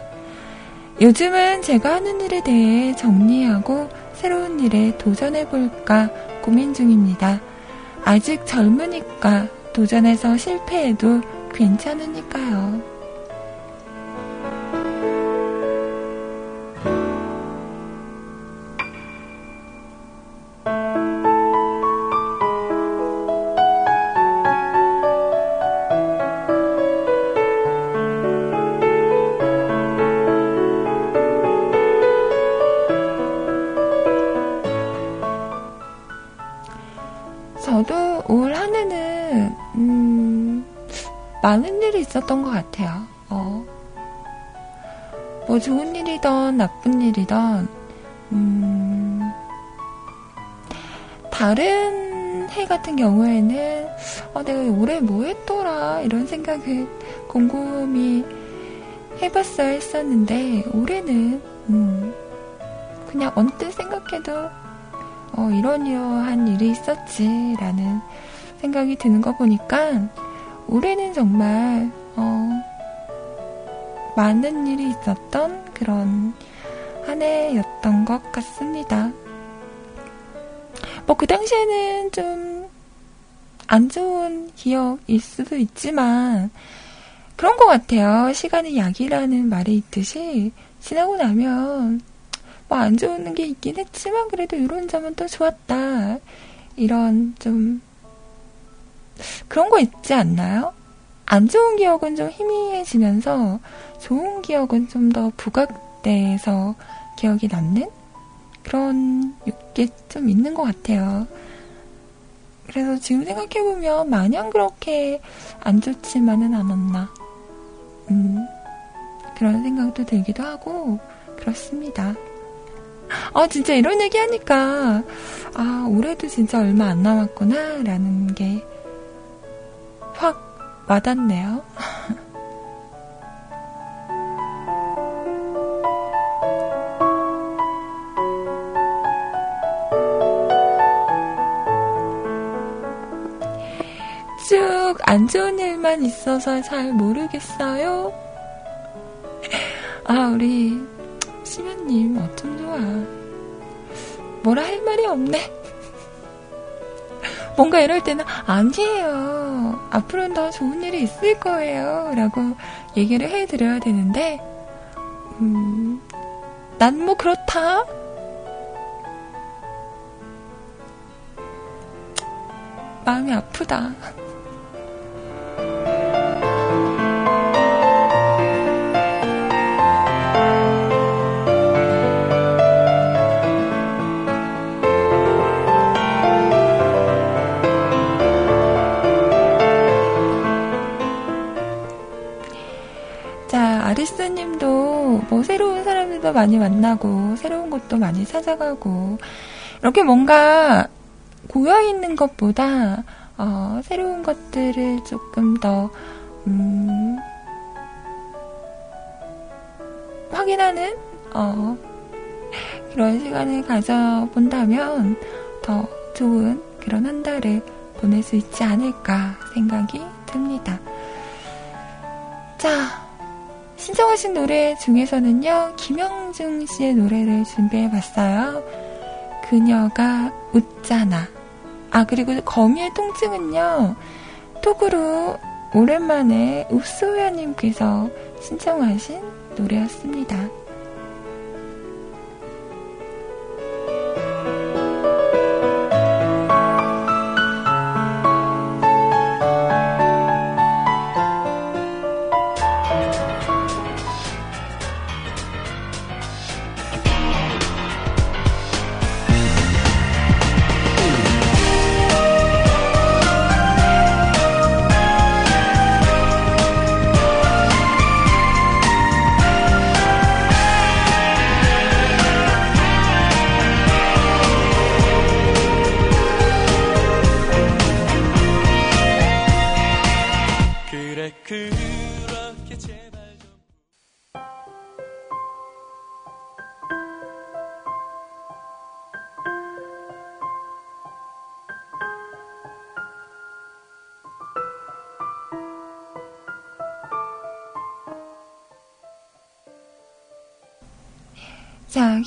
요즘은 제가 하는 일에 대해 정리하고 새로운 일에 도전해볼까 고민 중입니다. 아직 젊으니까 도전해서 실패해도 괜찮으니까요. 많은 일이 있었던 것 같아요. 어, 뭐 좋은 일이던 나쁜 일이던 음, 다른 해 같은 경우에는 어, 내가 올해 뭐 했더라 이런 생각을 곰곰이 해봤어야 했었는데 올해는 음, 그냥 언뜻 생각해도 어, 이런 이러한 일이 있었지라는 생각이 드는 거 보니까 올해는 정말 어, 많은 일이 있었던 그런 한 해였던 것 같습니다. 뭐 그 당시에는 좀 안 좋은 기억일 수도 있지만 그런 것 같아요. 시간이 약이라는 말이 있듯이 지나고 나면 뭐 안 좋은 게 있긴 했지만 그래도 이런 점은 또 좋았다. 이런 좀 그런 거 있지 않나요? 안 좋은 기억은 좀 희미해지면서 좋은 기억은 좀 더 부각돼서 기억이 남는 그런 게 좀 있는 것 같아요. 그래서 지금 생각해보면 마냥 그렇게 안 좋지만은 않았나. 음, 그런 생각도 들기도 하고, 그렇습니다. 아, 진짜 이런 얘기 하니까, 아, 올해도 진짜 얼마 안 남았구나, 라는 게 확 와닿네요. 쭉 안 좋은 일만 있어서 잘 모르겠어요. 아, 우리 시면님 어쩜 좋아. 뭐라 할 말이 없네. 뭔가 이럴 때는 아니에요. 앞으로는 더 좋은 일이 있을 거예요. 라고 얘기를 해드려야 되는데, 음, 난 뭐 그렇다. 마음이 아프다. 옥수님도 뭐 새로운 사람들도 많이 만나고 새로운 곳도 많이 찾아가고 이렇게 뭔가 고여 있는 것보다 어, 새로운 것들을 조금 더 음, 확인하는 어, 그런 시간을 가져본다면 더 좋은 그런 한 달을 보낼 수 있지 않을까 생각이 듭니다. 자, 신청하신 노래 중에서는요, 김영중 씨의 노래를 준비해봤어요. 그녀가 웃잖아. 아, 그리고 거미의 통증은요, 톡으로 오랜만에 읍소야님께서 신청하신 노래였습니다.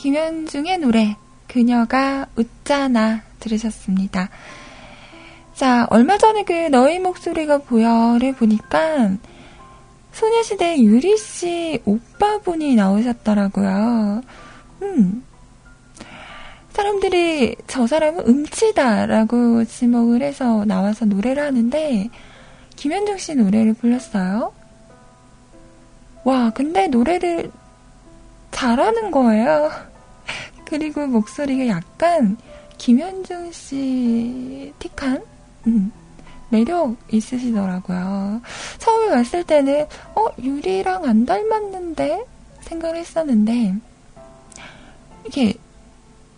김현중의 노래, 그녀가 웃잖아 들으셨습니다. 자, 얼마 전에 그 너의 목소리가 보여를 보니까 소녀시대 유리 씨 오빠분이 나오셨더라고요. 음. 사람들이 저 사람은 음치다라고 지목을 해서 나와서 노래를 하는데 김현중 씨 노래를 불렀어요. 와, 근데 노래를 잘하는 거예요. 그리고 목소리가 약간 김현중 씨 틱한 음, 매력 있으시더라고요. 처음에 봤을 때는 어 유리랑 안 닮았는데 생각을 했었는데 이게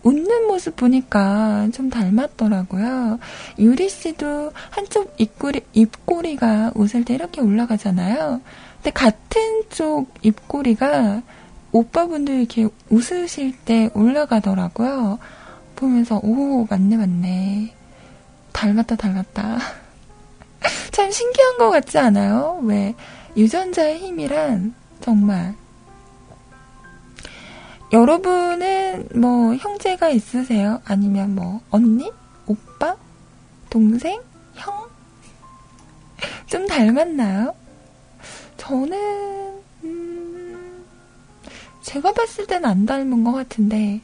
웃는 모습 보니까 좀 닮았더라고요. 유리 씨도 한쪽 입꼬리, 입꼬리가 웃을 때 이렇게 올라가잖아요. 근데 같은 쪽 입꼬리가 오빠분들 이렇게 웃으실 때 올라가더라고요. 보면서, 오, 맞네, 맞네. 닮았다, 닮았다. 참 신기한 것 같지 않아요? 왜, 유전자의 힘이란 정말. 여러분은 뭐 형제가 있으세요? 아니면 뭐 언니? 오빠? 동생? 형? 좀 닮았나요? 저는, 음, 제가 봤을 땐 안 닮은 것 같은데,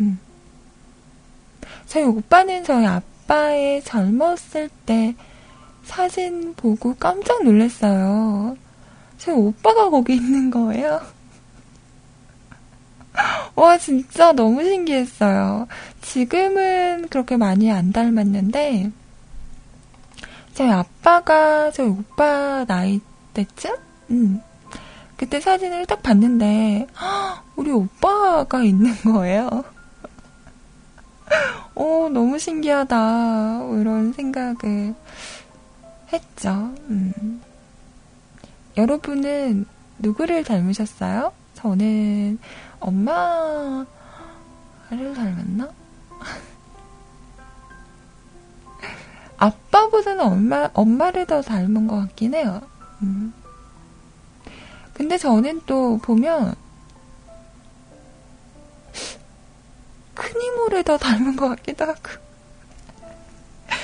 음. 저희 오빠는 저희 아빠의 젊었을 때 사진 보고 깜짝 놀랐어요. 저희 오빠가 거기 있는 거예요. 와, 진짜 너무 신기했어요. 지금은 그렇게 많이 안 닮았는데, 저희 아빠가 저희 오빠 나이 때쯤? 음. 그때 사진을 딱 봤는데, 헉, 우리 오빠가 있는 거예요. 오, 너무 신기하다. 이런 생각을 했죠. 음. 여러분은 누구를 닮으셨어요? 저는 엄마를 닮았나? 아빠보다는 엄마, 엄마를 더 닮은 것 같긴 해요. 음. 근데 저는 또 보면, 큰 이모를 더 닮은 것 같기도 하고.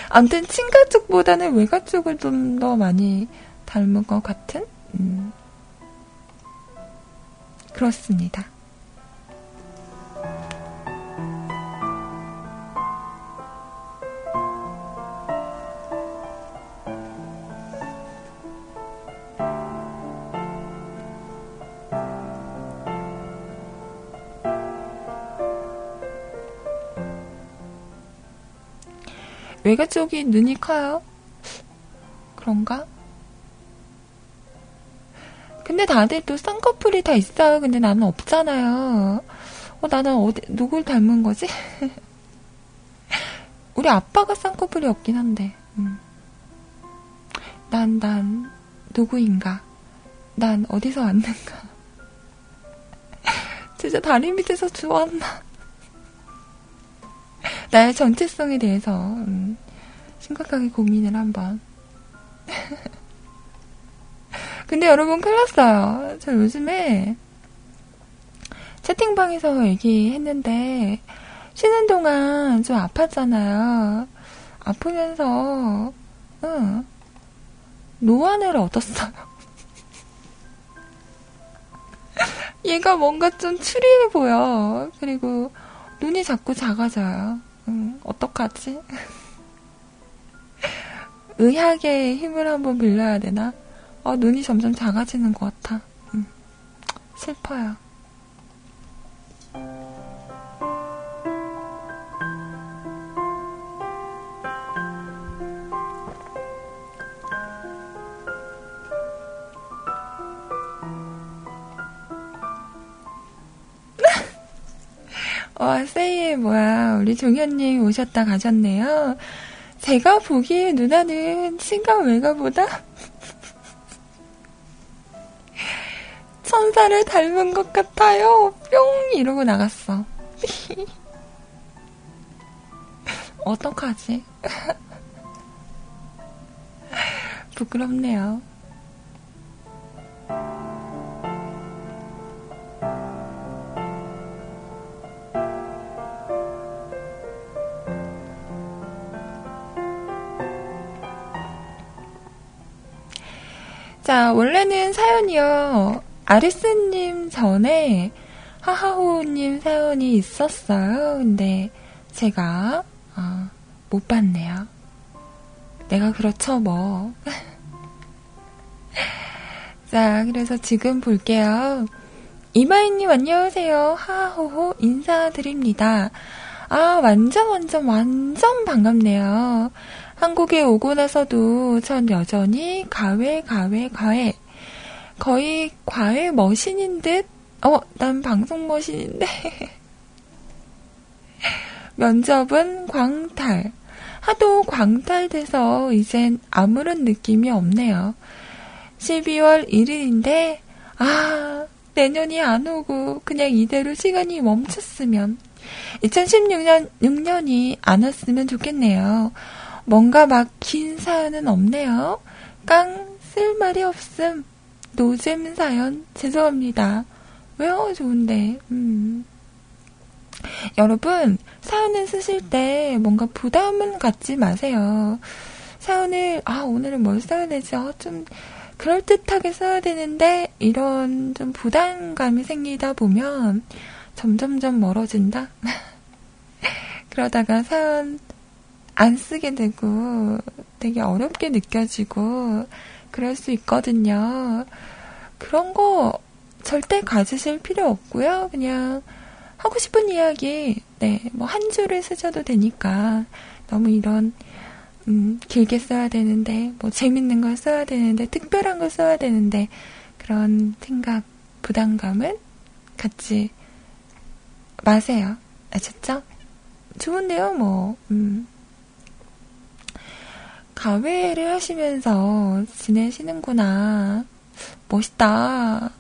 아무튼 친가 쪽보다는 외가 쪽을 좀 더 많이 닮은 것 같은? 음. 그렇습니다. 외가 쪽이 눈이 커요? 그런가? 근데 다들 또 쌍꺼풀이 다 있어요. 근데 나는 없잖아요. 어, 나는 어디, 누굴 닮은 거지? 우리 아빠가 쌍꺼풀이 없긴 한데, 음. 난, 난, 누구인가? 난 어디서 왔는가? 진짜 다리 밑에서 주웠나? 나의 정체성에 대해서, 음, 심각하게 고민을 한번. 근데 여러분 큰일 났어요. 저 요즘에 채팅방에서 얘기했는데 쉬는 동안 좀 아팠잖아요. 아프면서 응, 노안을 얻었어요. 얘가 뭔가 좀 추리해 보여. 그리고 눈이 자꾸 작아져요. 응, 어떡하지? 의학의 힘을 한번 빌려야 되나? 어, 눈이 점점 작아지는 것 같아. 음, 슬퍼요. 와, 세이, 뭐야. 우리 종현님 오셨다 가셨네요. 제가 보기에 누나는 친감 외가보다 천사를 닮은 것 같아요. 뿅! 이러고 나갔어. 어떡하지? 부끄럽네요. 자, 원래는 사연이요. 아리스님 전에 하하호님 사연이 있었어요. 근데 제가 어, 못 봤네요. 내가 그렇죠 뭐. 자, 그래서 지금 볼게요. 이마이님 안녕하세요. 하하호호 인사드립니다. 아, 완전 완전 완전 반갑네요. 한국에 오고 나서도 전 여전히 가외 가외 가외 거의 과외 머신인 듯? 어, 난 방송 머신인데. 면접은 광탈. 하도 광탈돼서 이젠 아무런 느낌이 없네요. 12월 1일인데, 아, 내년이 안 오고 그냥 이대로 시간이 멈췄으면. 2016년, 6년이 안 왔으면 좋겠네요. 뭔가 막 긴 사연은 없네요. 깡, 쓸 말이 없음. 노잼 사연 죄송합니다. 왜요? 좋은데. 음. 여러분 사연을 쓰실 때 뭔가 부담은 갖지 마세요. 사연을 아 오늘은 뭘 써야 되지? 어, 좀 그럴듯하게 써야 되는데 이런 좀 부담감이 생기다 보면 점점점 멀어진다. 그러다가 사연 안 쓰게 되고 되게 어렵게 느껴지고 그럴 수 있거든요. 그런 거 절대 가지실 필요 없고요. 그냥 하고 싶은 이야기, 네, 뭐 한 줄을 쓰셔도 되니까 너무 이런 음, 길게 써야 되는데, 뭐 재밌는 걸 써야 되는데, 특별한 걸 써야 되는데 그런 생각, 부담감은 갖지 마세요. 아셨죠? 좋은데요, 뭐. 음. 가회를 하시면서 지내시는구나. 멋있다.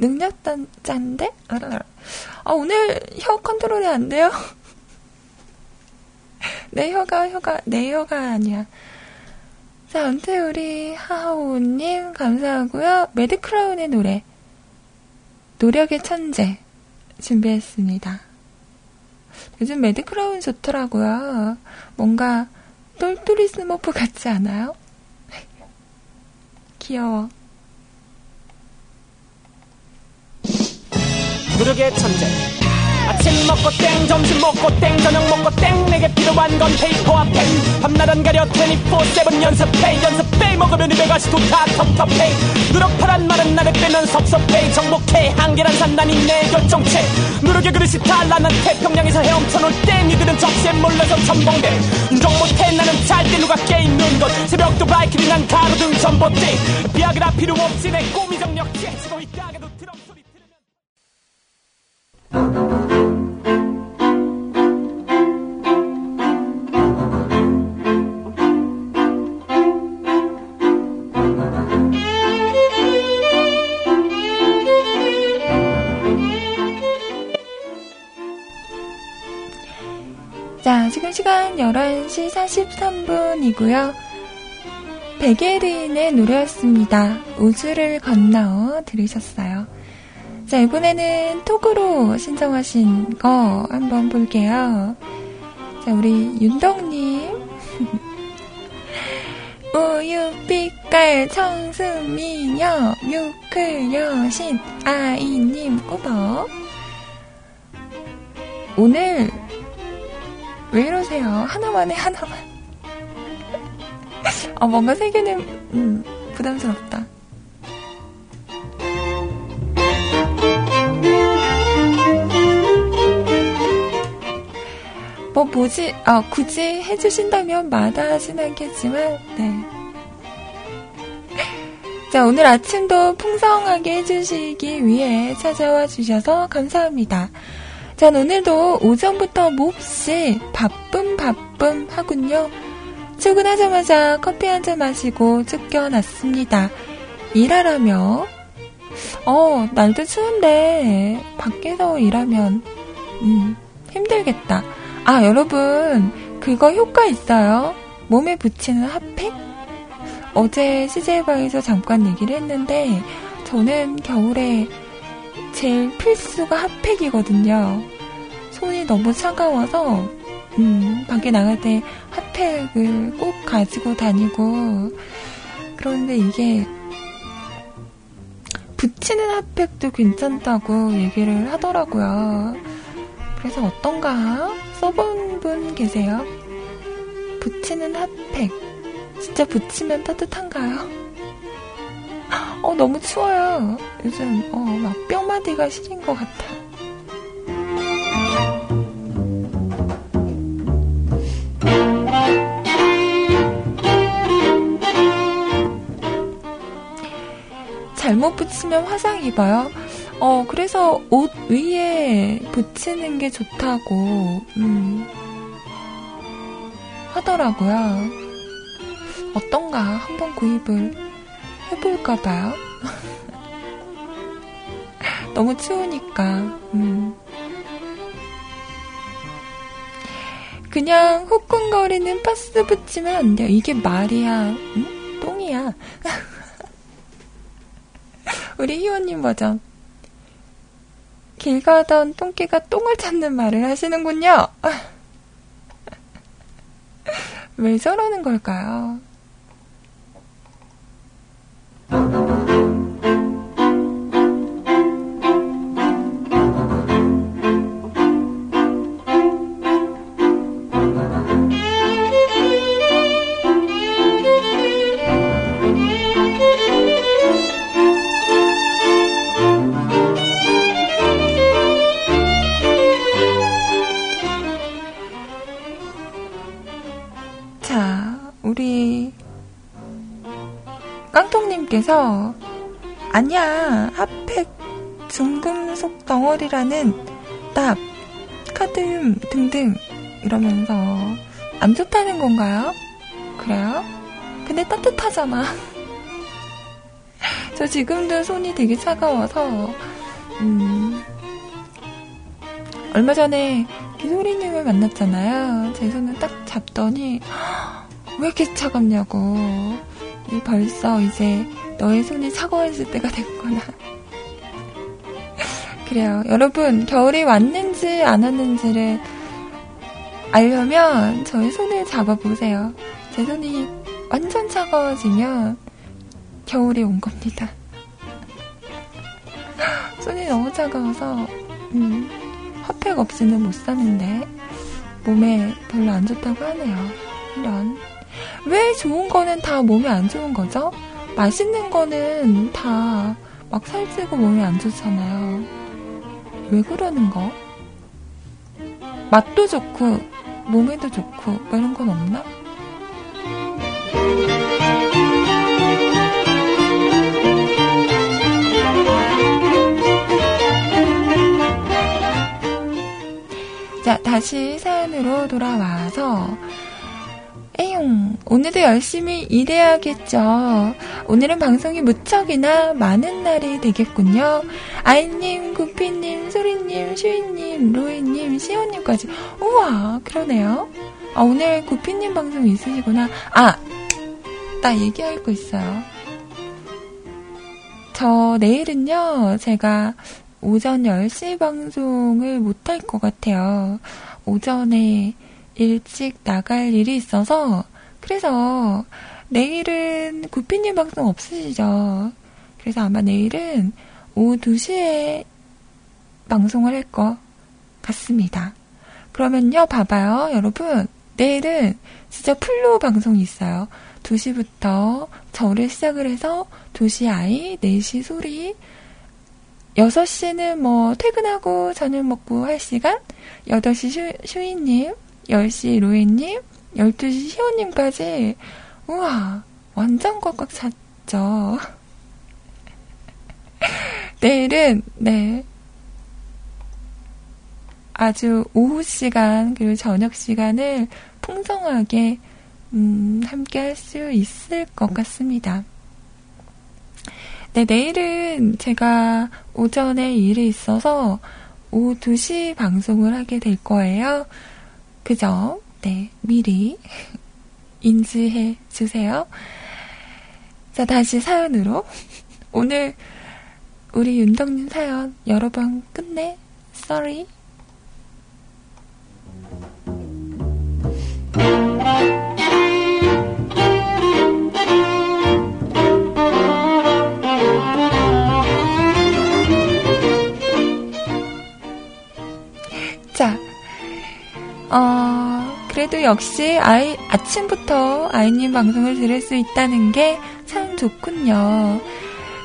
능력단 짠데? 아, 오늘 혀 컨트롤이 안 돼요? 내 혀가, 혀가, 내 혀가 아니야. 자, 은퇴우리 하하오님, 감사하고요. 매드클라운의 노래. 노력의 천재. 준비했습니다. 요즘 매드클라운 좋더라고요. 뭔가 똘똘이 스머프 같지 않아요? 귀여워. 노력의 천재 아침 먹고 땡 점심 먹고 땡 저녁 먹고 땡 내게 필요한 건 페이퍼와 펜. 밤낮 안 가려 24-7 연습해 연습해. 먹으면 입에 가시도 다 텁텁해. 누럭파란 말은 나를 빼면 섭섭해. 정복해 한계란 산단이 내 결정체. 누력의 그릇이 달라난 태평양에서 헤엄쳐 놀때 니들은 적시에 몰려서 첨벙대. 인정 못해 나는 잘때 누가 깨있는 것. 새벽도 발길이 난 가로등 전봇대. 비아그라 필요 없지 내 꿈이 정력 이가 시간 11시 43분이고요. 백예린의 노래였습니다. 우주를 건너 들으셨어요. 자, 이번에는 톡으로 신청하신 거 한번 볼게요. 자, 우리 윤덕님. 우유빛깔 청수미녀 뮤클 여신 아이님 꾸벅 오늘 왜 이러세요? 하나만 해, 하나만. 아, 뭔가 세 개는, 음, 부담스럽다. 뭐, 뭐지, 아, 굳이 해주신다면 마다하진 않겠지만, 네. 자, 오늘 아침도 풍성하게 해주시기 위해 찾아와 주셔서 감사합니다. 전 오늘도 오전부터 몹시 바쁨 바쁨 하군요. 출근하자마자 커피 한 잔 마시고 쫓겨났습니다. 일하라며? 어, 날도 추운데 밖에서 일하면 음, 힘들겠다. 아, 여러분, 그거 효과 있어요. 몸에 붙이는 핫팩? 어제 CJ방에서 잠깐 얘기를 했는데 저는 겨울에 제일 필수가 핫팩이거든요. 손이 너무 차가워서 음, 밖에 나갈 때 핫팩을 꼭 가지고 다니고 그런데 이게 붙이는 핫팩도 괜찮다고 얘기를 하더라고요. 그래서 어떤가 써본 분 계세요? 붙이는 핫팩 진짜 붙이면 따뜻한가요? 어, 너무 추워요. 요즘, 어, 막 뼈마디가 시린 것 같아. 잘못 붙이면 화상 입어요. 어, 그래서 옷 위에 붙이는 게 좋다고, 음, 하더라고요. 어떤가 한번 구입을 해볼까봐요. 너무 추우니까, 음. 그냥 후끈거리는 파스 붙이면 안 돼요. 이게 말이야. 응? 똥이야. 우리 희원님 버전. 길 가던 똥개가 똥을 찾는 말을 하시는군요. 왜 저러는 걸까요? 자, 깡통님께서 아니야 핫팩 중금속 덩어리라는 납 카드뮴 등등 이러면서 안 좋다는 건가요? 그래요? 근데 따뜻하잖아. 저 지금도 손이 되게 차가워서 음, 얼마 전에 기소리님을 만났잖아요. 제 손을 딱 잡더니 왜 이렇게 차갑냐고. 이 벌써 이제 너의 손이 차가워질 때가 됐구나. 그래요. 여러분, 겨울이 왔는지 안 왔는지를 알려면 저의 손을 잡아보세요. 제 손이 완전 차가워지면 겨울이 온 겁니다. 손이 너무 차가워서, 음, 핫팩 없이는 못 사는데, 몸에 별로 안 좋다고 하네요. 이런. 왜 좋은 거는 다 몸에 안 좋은 거죠? 맛있는 거는 다 막 살찌고 몸에 안 좋잖아요. 왜 그러는 거? 맛도 좋고, 몸에도 좋고, 뭐 이런 건 없나? 자, 다시 사연으로 돌아와서 에용, 오늘도 열심히 일해야겠죠. 오늘은 방송이 무척이나 많은 날이 되겠군요. 아이님, 구피님, 소리님, 슈이님, 로이님, 시오님까지. 우와, 그러네요. 아, 오늘 구피님 방송 있으시구나. 아, 나 얘기할 거 있어요. 저 내일은요, 제가 오전 10시 방송을 못할 것 같아요. 오전에 일찍 나갈 일이 있어서, 그래서 내일은 구피님 방송 없으시죠? 그래서 아마 내일은 오후 2시에 방송을 할 것 같습니다. 그러면요, 봐봐요, 여러분. 내일은 진짜 풀로 방송이 있어요. 2시부터 저를 시작을 해서 2시 아이, 4시 소리, 6시는 뭐 퇴근하고 저녁 먹고 할 시간, 8시 슈, 슈이님, 10시 로이님, 12시 시호님까지, 우와, 완전 꽉꽉 찼죠. 내일은, 네. 아주 오후 시간, 그리고 저녁 시간을 풍성하게, 음, 함께 할 수 있을 것 같습니다. 네, 내일은 제가 오전에 일이 있어서 오후 2시 방송을 하게 될 거예요. 그죠? 네, 미리 인지해 주세요. 자, 다시 사연으로. 오늘 우리 윤덕님 사연 여러 번 끝내. Sorry. 어, 그래도 역시 아이, 아침부터 아이님 방송을 들을 수 있다는 게 참 좋군요.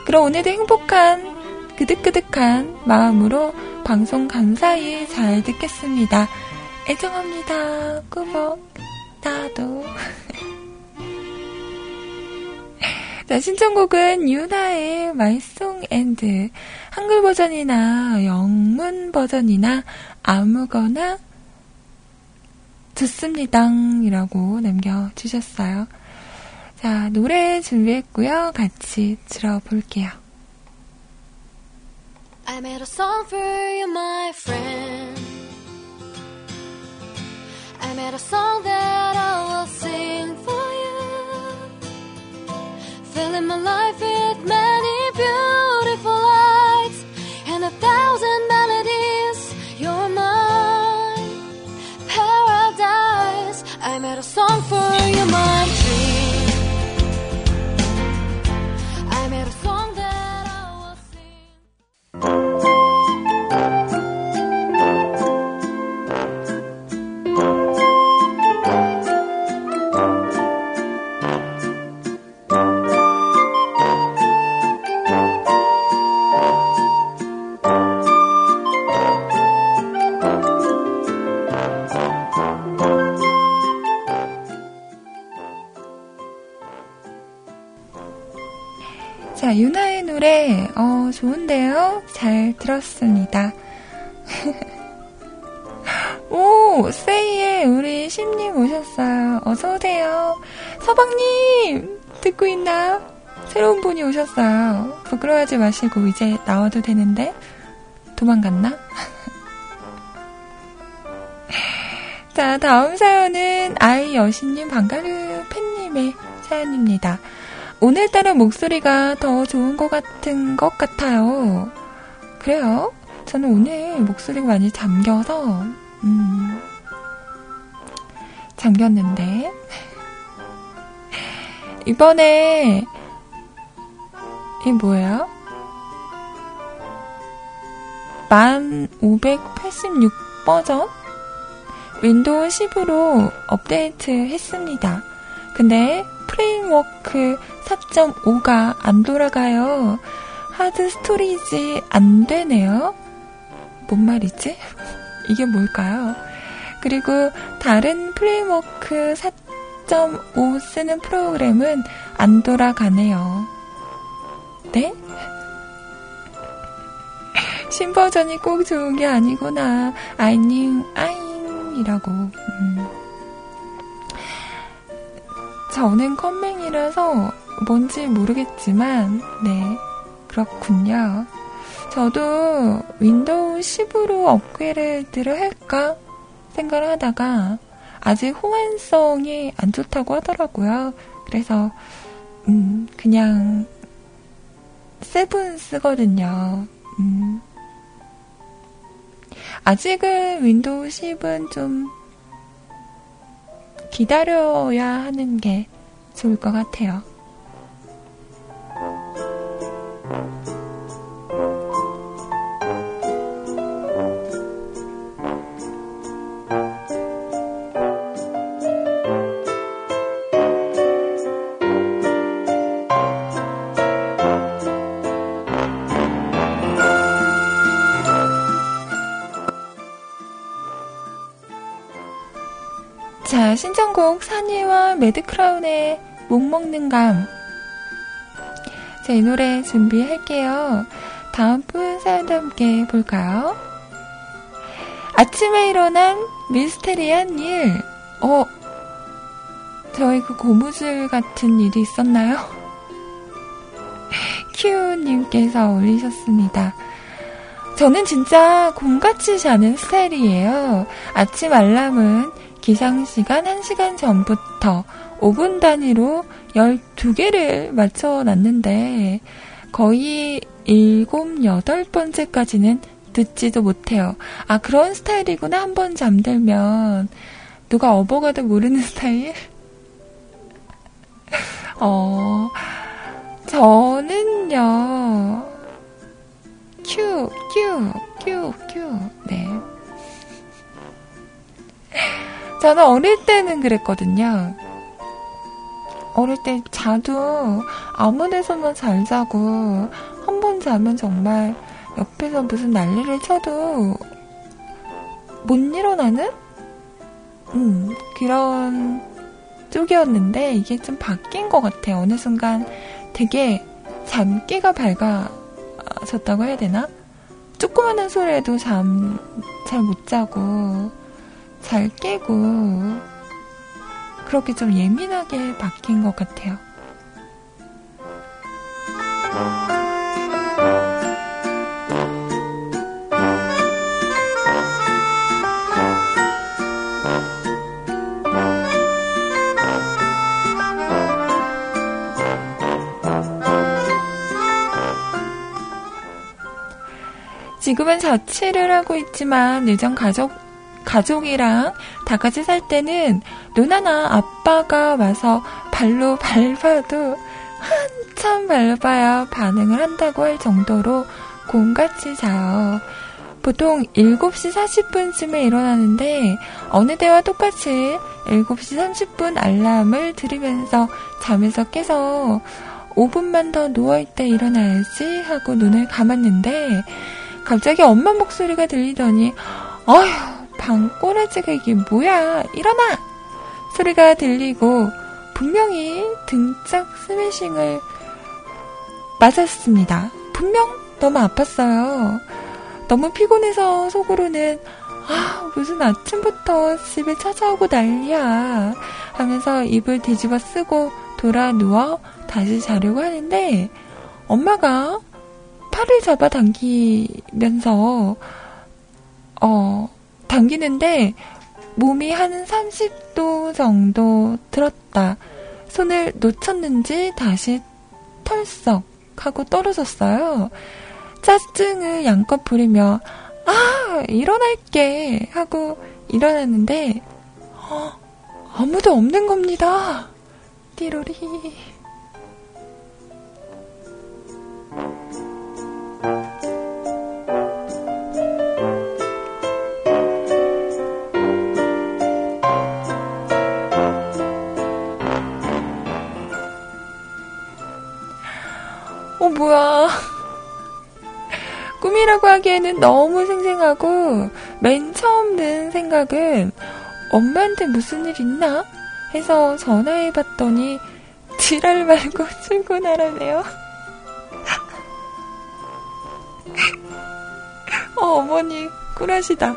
그럼 오늘도 행복한, 그득그득한 마음으로 방송 감사히 잘 듣겠습니다. 애정합니다. 꾸벅. 나도. 자, 신청곡은 유나의 Song and 한글 버전이나 영문 버전이나 아무거나 좋습니다. 이라고 남겨주셨어요. 자, 노래 준비했고요. 같이 들어볼게요. I made a song for you, my friend. I made a song that I will sing for you. Filling my life with many beautiful lights and a thousand a song for you, my dream. I made a song that I will sing. 자, 유나의 노래, 어, 좋은데요? 잘 들었습니다. 오, 세이에 우리 심님 오셨어요. 어서오세요. 서방님! 듣고 있나? 새로운 분이 오셨어요. 부끄러워하지 마시고 이제 나와도 되는데? 도망갔나? 자, 다음 사연은 아이 여신님 방가르 팬님의 사연입니다. 오늘따라 목소리가 더 좋은 것 같은 것 같아요. 그래요? 저는 오늘 목소리가 많이 잠겨서, 음, 잠겼는데. 이번에, 이 뭐예요? 1586 버전? 윈도우 10으로 업데이트 했습니다. 근데 framework 4.5가 안 돌아가요. hard storage 안 되네요. 뭔 말이지? 이게 뭘까요? 그리고 다른 framework 4.5 쓰는 프로그램은 안 돌아가네요. 네? 신버전이 꼭 좋은 게 아니구나. 아이님, 아잉. 컴맹이라고. 음. 저는 컴맹이라서 뭔지 모르겠지만, 네, 그렇군요. 저도 윈도우 10으로 업그레이드를 할까 생각을 하다가 아직 호환성이 안 좋다고 하더라고요. 그래서 음, 그냥 세븐 쓰거든요. 음. 아직은 윈도우 10은 좀 기다려야 하는 게 좋을 것 같아요. 자, 신청곡 산이와 매드크라운의 못 먹는 감. 자, 이 노래 준비할게요. 다음 분 사연도 함께 볼까요? 아침에 일어난 미스테리한 일. 어, 저희 그 고무줄 같은 일이 있었나요? 큐님께서 올리셨습니다. 저는 진짜 곰같이 자는 스타일이에요. 아침 알람은 기상시간 1시간 전부터 5분 단위로 12개를 맞춰놨는데 거의 7, 8번째까지는 듣지도 못해요. 아, 그런 스타일이구나. 한 번 잠들면 누가 업어가도 모르는 스타일? 어, 저는요, 큐, 큐, 큐, 큐, 네. 저는 어릴 때는 그랬거든요. 어릴 때 자도 아무 데서나 잘 자고 한 번 자면 정말 옆에서 무슨 난리를 쳐도 못 일어나는? 음, 그런 쪽이었는데 이게 좀 바뀐 것 같아요. 어느 순간 되게 잠기가 밝아졌다고 해야 되나? 조그마한 소리에도 잠 잘 못 자고 잘 깨고 그렇게 좀 예민하게 바뀐 것 같아요. 지금은 자취를 하고 있지만 예전 가족 가족이랑 다 같이 살 때는 누나나 아빠가 와서 발로 밟아도 한참 밟아야 반응을 한다고 할 정도로 곰같이 자요. 보통 7시 40분쯤에 일어나는데 어느 때와 똑같이 7시 30분 알람을 들으면서 잠에서 깨서 5분만 더 누워있다 일어나야지 하고 눈을 감았는데 갑자기 엄마 목소리가 들리더니 어휴 방 꼬라지가 이게 뭐야 일어나 소리가 들리고 분명히 등짝 스매싱을 맞았습니다. 분명 너무 아팠어요. 너무 피곤해서 속으로는 아 무슨 아침부터 집에 찾아오고 난리야 하면서 입을 뒤집어 쓰고 돌아 누워 다시 자려고 하는데 엄마가 팔을 잡아 당기면서 어 당기는데 몸이 한 30도 정도 들었다. 손을 놓쳤는지 다시 털썩 하고 떨어졌어요. 짜증을 양껏 부리며 아 일어날게 하고 일어났는데 어, 아무도 없는 겁니다. 띠로리. 어, 뭐야. 꿈이라고 하기에는 너무 생생하고, 맨 처음 든 생각은, 엄마한테 무슨 일 있나? 해서 전화해 봤더니, 지랄 말고 출근하라네요. 어, 어머니, 쿨하시다.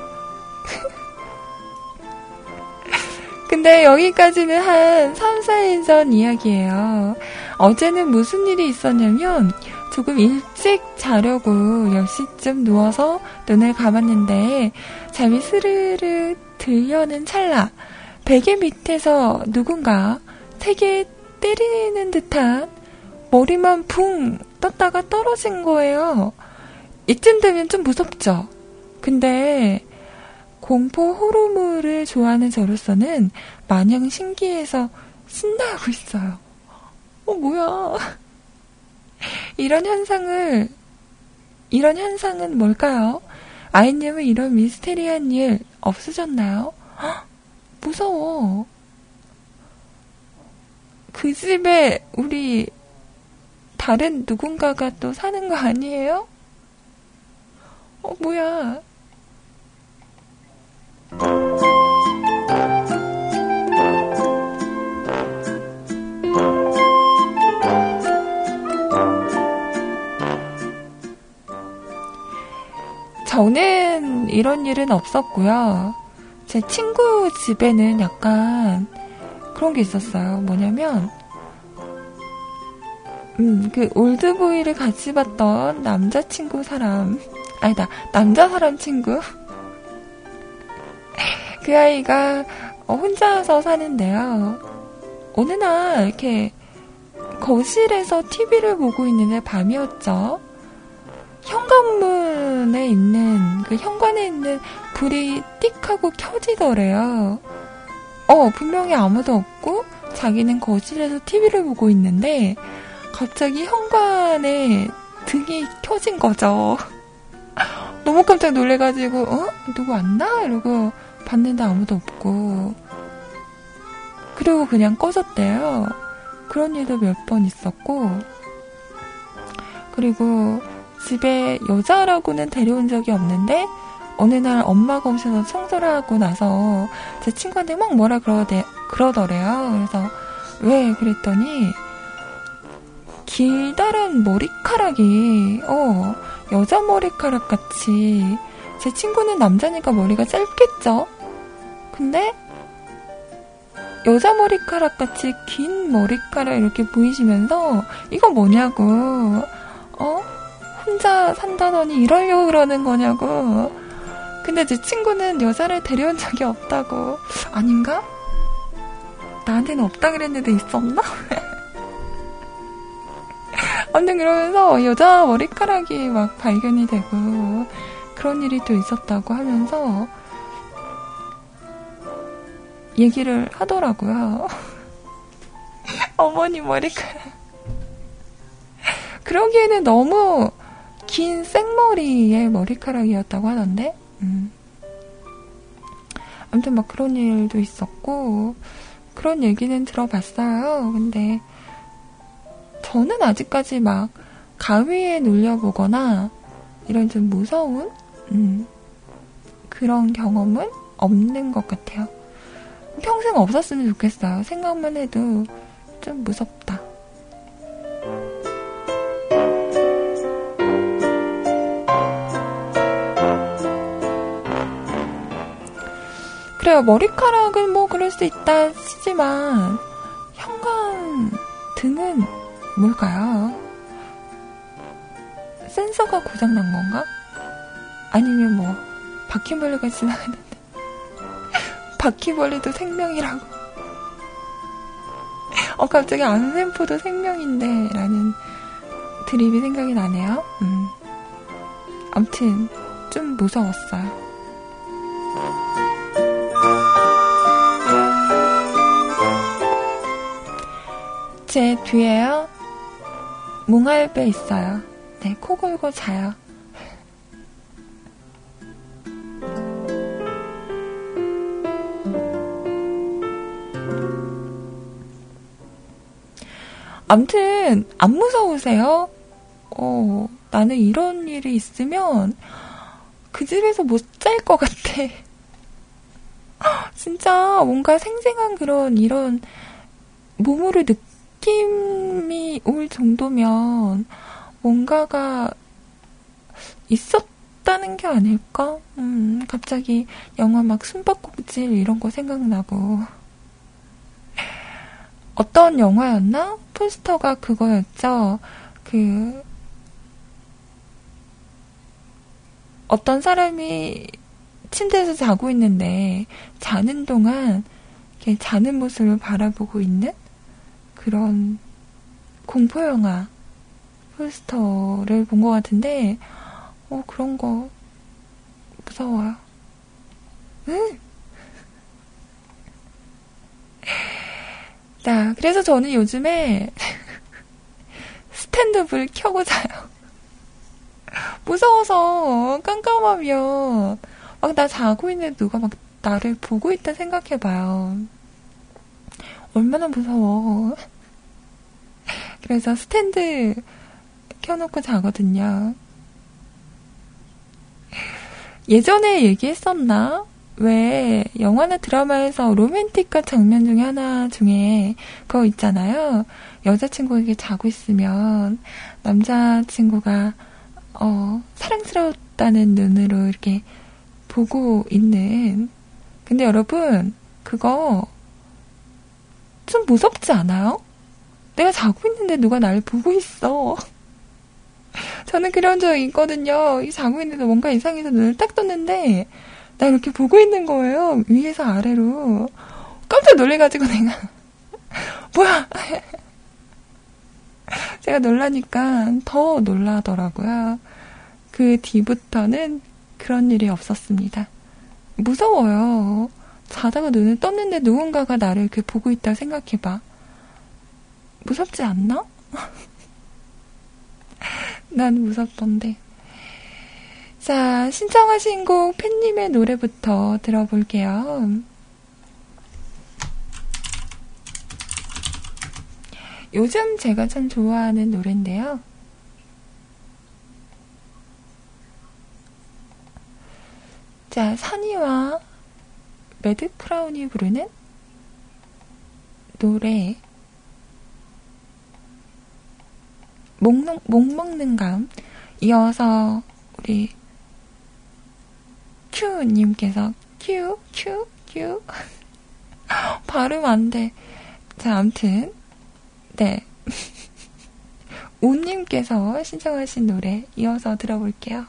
네, 여기까지는 한 3, 4일 전 이야기예요. 어제는 무슨 일이 있었냐면, 조금 일찍 자려고 10시쯤 누워서 눈을 감았는데, 잠이 스르르 들려는 찰나, 베개 밑에서 누군가 세게 때리는 듯한 머리만 붕 떴다가 떨어진 거예요. 이쯤 되면 좀 무섭죠? 근데, 공포 호러물을 좋아하는 저로서는 마냥 신기해서 신나고 있어요. 어, 뭐야. 이런 현상을, 이런 현상은 뭘까요? 아이님은 이런 미스테리한 일 없으셨나요? 헉, 무서워. 그 집에 우리 다른 누군가가 또 사는 거 아니에요? 어, 뭐야. 저는 이런 일은 없었고요. 제 친구 집에는 약간 그런 게 있었어요. 뭐냐면, 음, 그 올드보이를 같이 봤던 남자친구 사람, 아니다, 남자 사람 친구. 그 아이가 어, 혼자서 사는데요. 어느 날 이렇게 거실에서 TV를 보고 있는데 밤이었죠. 현관문에 있는 그 현관에 있는 불이 띡 하고 켜지더래요. 어 분명히 아무도 없고 자기는 거실에서 TV를 보고 있는데 갑자기 현관에 등이 켜진 거죠. 너무 깜짝 놀래가지고 어 누구 왔나 이러고 봤는데 아무도 없고 그리고 그냥 꺼졌대요. 그런 일도 몇 번 있었고 그리고 집에 여자라고는 데려온 적이 없는데 어느 날 엄마가 오셔서 청소를 하고 나서 제 친구한테 막 뭐라 그러대, 그러더래요. 그래서 왜 그랬더니 길다란 머리카락이 어 여자 머리카락 같이 제 친구는 남자니까 머리가 짧겠죠. 근데 여자 머리카락 같이 긴 머리카락 이렇게 보이시면서 이거 뭐냐고 어 혼자 산다더니 이러려고 그러는 거냐고 근데 제 친구는 여자를 데려온 적이 없다고 아닌가? 나한테는 없다 그랬는데 있었나? 아무튼 그러면서 여자 머리카락이 막 발견이 되고 그런 일이 또 있었다고 하면서 얘기를 하더라고요. 어머니 머리카락. 그러기에는 너무 긴 생머리의 머리카락이었다고 하던데, 음. 아무튼 막 그런 일도 있었고, 그런 얘기는 들어봤어요. 근데, 저는 아직까지 막 가위에 눌려보거나, 이런 좀 무서운, 음, 그런 경험은 없는 것 같아요. 평생 없었으면 좋겠어요. 생각만 해도 좀 무섭다. 그래요. 머리카락은 뭐 그럴 수 있다 치지만 현관 등은 뭘까요? 센서가 고장난 건가? 아니면 뭐 바퀴벌레가 지나가는데 바퀴벌레도 생명이라고 어 갑자기 안센포도 생명인데 라는 드립이 생각이 나네요. 음. 아무튼 좀 무서웠어요. 제 뒤에요. 몽알배 있어요. 네, 코 골고 자요. 암튼, 안 무서우세요? 어, 나는 이런 일이 있으면 그 집에서 못 잘 것 같아. 진짜 뭔가 생생한 그런 이런 몸으로 느 낌이 올 정도면 뭔가가 있었다는 게 아닐까? 음, 갑자기 영화 막 숨바꼭질 이런 거 생각나고. 어떤 영화였나? 포스터가 그거였죠. 그, 어떤 사람이 침대에서 자고 있는데, 자는 동안, 이렇게 자는 모습을 바라보고 있는 그런 공포 영화 포스터를 본 것 같은데, 어, 그런 거 무서워요. 응? 자, 그래서 저는 요즘에 스탠드불 켜고 자요. 무서워서 깜깜하면 막 나 자고 있는데 누가 막 나를 보고 있다 생각해봐요. 얼마나 무서워. 그래서 스탠드 켜놓고 자거든요. 예전에 얘기했었나? 왜 영화나 드라마에서 로맨틱한 장면 중에 하나 중에 그거 있잖아요. 여자친구에게 자고 있으면 남자친구가 어, 사랑스러웠다는 눈으로 이렇게 보고 있는. 근데 여러분, 그거 좀 무섭지 않아요? 내가 자고 있는데 누가 날 보고 있어. 저는 그런 적 있거든요. 이 자고 있는데 뭔가 이상해서 눈을 딱 떴는데, 나 이렇게 보고 있는 거예요. 위에서 아래로. 깜짝 놀래가지고 내가, 뭐야! 제가 놀라니까 더 놀라더라고요. 그 뒤부터는 그런 일이 없었습니다. 무서워요. 자다가 눈을 떴는데 누군가가 나를 이렇게 보고 있다 생각해봐. 무섭지 않나? 난 무섭던데. 자, 신청하신 곡 팬님의 노래부터 들어볼게요. 요즘 제가 참 좋아하는 노래인데요. 자, 산이와 매드 클라운이 부르는 노래 못, 못 먹는 감 이어서 우리 큐님께서 큐, 큐, 큐 발음 안 돼. 자, 암튼 네. 우님께서 신청하신 노래 이어서 들어볼게요.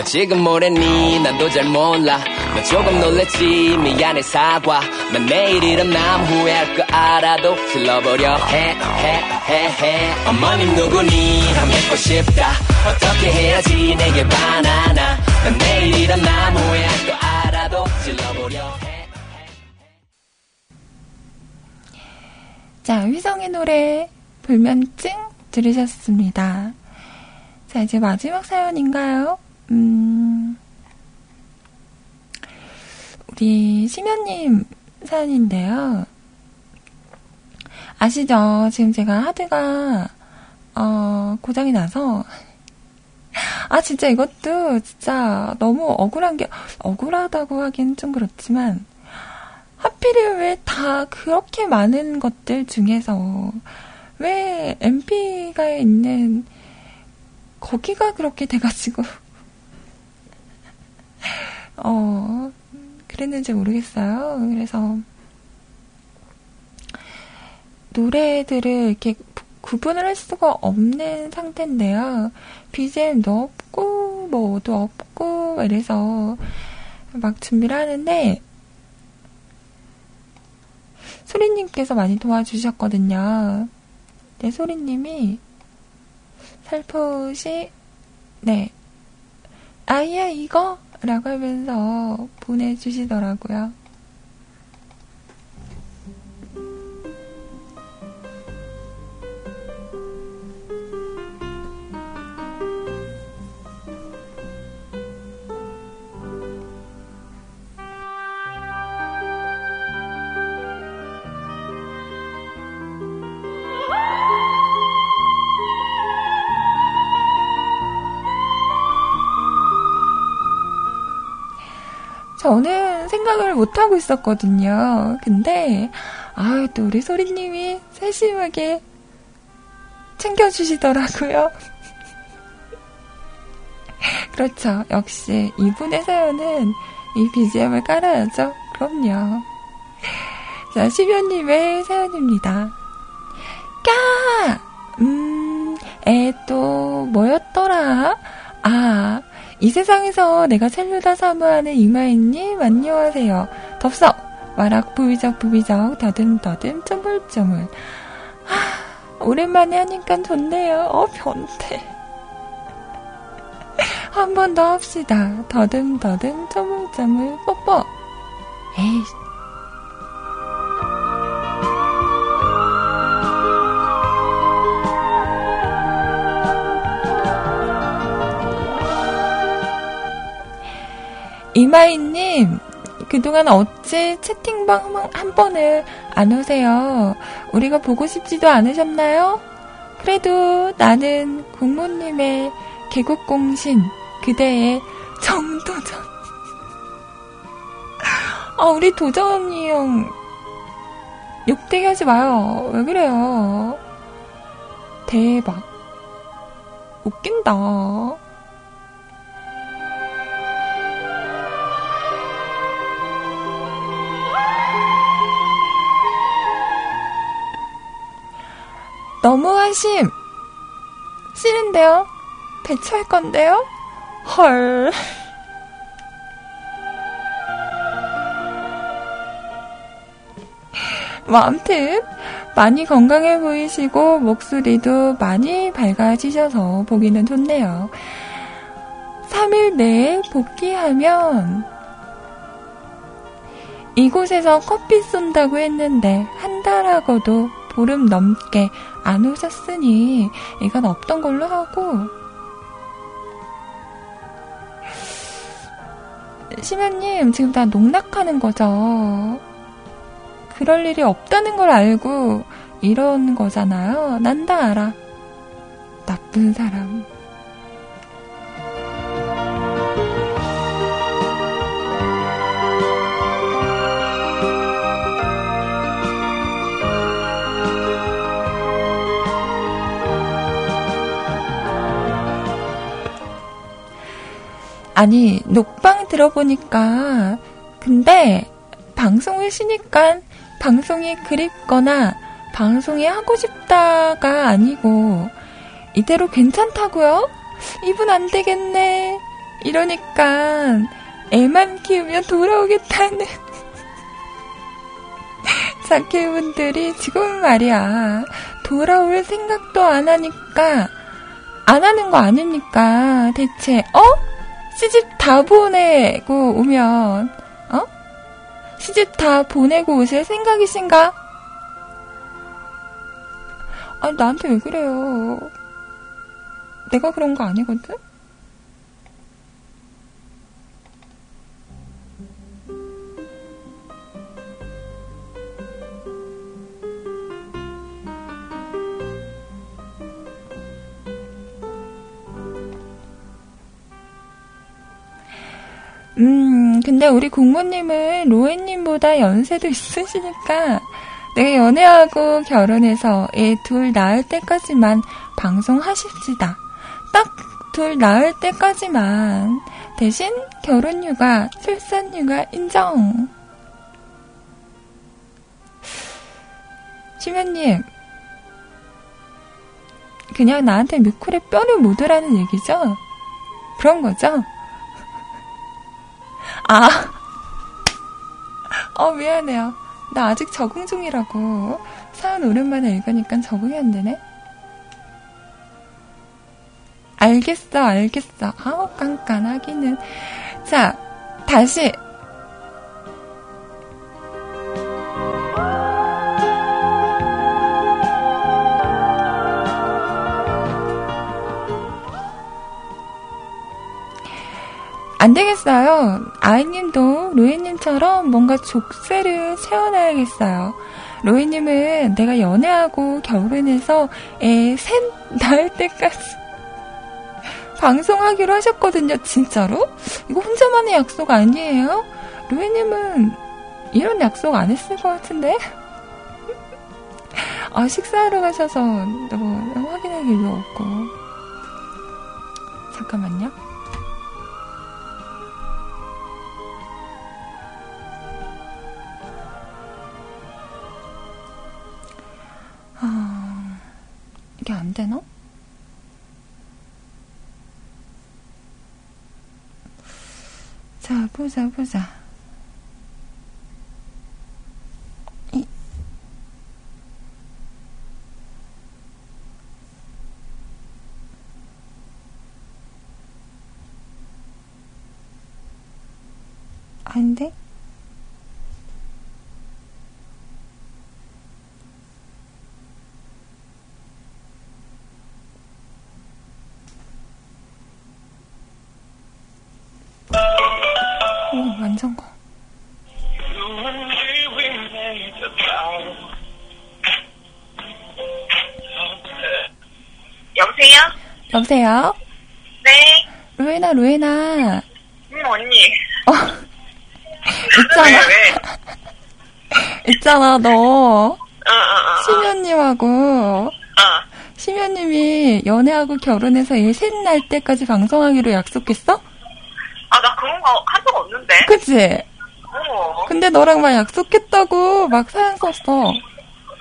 나 지금 뭐랬니? 나도 잘 몰라. 나 조금 놀랬지. 미안해 사과. 난 내일 일어남 후회할 거 알아도 질러버려. 해 해 해해. 어머님 누구니? 한 뵙고 싶다. 어떻게 해야지? 내게 바나나? 난 내일 일어남 후회할 거 알아도 질러버려. 해. 자, 휘성의 노래 불면증 들으셨습니다. 자, 이제 마지막 사연인가요? 음, 우리 심연님 사연인데요. 아시죠? 지금 제가 하드가, 어, 고장이 나서, 아, 진짜 이것도 진짜 너무 억울한 게, 억울하다고 하긴 좀 그렇지만, 하필이면 왜 다 그렇게 많은 것들 중에서, 왜 MP가 있는, 거기가 그렇게 돼가지고, 어, 그랬는지 모르겠어요. 그래서, 노래들을 이렇게 구분을 할 수가 없는 상태인데요. BGM도 없고, 뭐도 없고, 이래서 막 준비를 하는데, 소리님께서 많이 도와주셨거든요. 네, 소리님이 살포시, 네, 아이야, 이거? 라고 하면서 보내주시더라고요. 저는 생각을 못하고 있었거든요. 근데, 아유, 또 우리 소리님이 세심하게 챙겨주시더라고요. 그렇죠. 역시 이분의 사연은 이 BGM을 깔아야죠. 그럼요. 자, 시변님의 사연입니다. 까! 음, 에, 또, 뭐였더라? 아, 이 세상에서 내가 살려다 사모하는 이마인님, 안녕하세요. 덥석! 와락, 부비적, 부비적, 더듬더듬, 쪼물쪼물. 아, 오랜만에 하니까 좋네요. 어, 변태. 한 번 더 합시다. 더듬더듬, 쪼물쪼물, 뽀뽀. 에이, 이마이님, 그동안 어찌 채팅방 한- 한 번을 안 오세요? 우리가 보고 싶지도 않으셨나요? 그래도 나는 국모님의 개국공신, 그대의 정도전. 아, 우리 도전이 형, 욕되게 하지 마요. 왜 그래요? 대박. 웃긴다. 너무하심. 싫은데요? 대처할 건데요? 헐. 뭐, 암튼, 많이 건강해 보이시고, 목소리도 많이 밝아지셔서 보기는 좋네요. 3일 내에 복귀하면, 이곳에서 커피 쏜다고 했는데, 한 달하고도 보름 넘게 안 오셨으니, 이건 없던 걸로 하고, 심연님, 지금 다 농락하는 거죠? 그럴 일이 없다는 걸 알고 이런 거잖아요. 난 다 알아. 나쁜 사람. 아니, 녹방 들어보니까, 근데, 방송을 쉬니까, 방송이 그립거나, 방송이 하고 싶다가 아니고, 이대로 괜찮다고요? 이분 안 되겠네. 이러니까, 애만 키우면 돌아오겠다는. 자켓분들이 지금 말이야. 돌아올 생각도 안 하니까, 안 하는 거 아닙니까? 대체, 어? 시집 다 보내고 오면, 어? 시집 다 보내고 오실 생각이신가? 아니, 나한테 왜 그래요? 내가 그런 거 아니거든? 음, 근데 우리 국모님은 로엔님보다 연세도 있으시니까 내가 연애하고 결혼해서 애 둘 낳을 때까지만 방송하십시다. 딱 둘 낳을 때까지만 대신 결혼 휴가, 출산 휴가 인정. 심연님, 그냥 나한테 뮤쿨에 뼈를 묻으라는 얘기죠? 그런 거죠? 아. 어, 미안해요. 나 아직 적응 중이라고. 사연 오랜만에 읽으니까 적응이 안 되네. 알겠어, 알겠어. 아우, 깐깐하기는. 자, 다시. 안 되겠어요. 아이님도 로이님처럼 뭔가 족쇄를 채워놔야겠어요. 로이님은 내가 연애하고 결혼해서 애 셋 낳을 때까지 방송하기로 하셨거든요. 진짜로? 이거 혼자만의 약속 아니에요? 로이님은 이런 약속 안 했을 것 같은데? 아, 식사하러 가셔서 뭐 확인할 일도 없고. 잠깐만요. 그게 안 되나? 자, 보자, 보자. 안 돼? 오, 완전 커. 여보세요? 여보세요? 네. 루에나, 루에나. 음, 언니. 어. 있잖아. 왜, 왜? 있잖아, 너. 어, 어, 어. 심연님하고, 어. 심연님이 연애하고 결혼해서 일셋날 때까지 방송하기로 약속했어? 그런 거 한 적 없는데? 그치? 어. 근데 너랑 막 약속했다고 막 사연 썼어.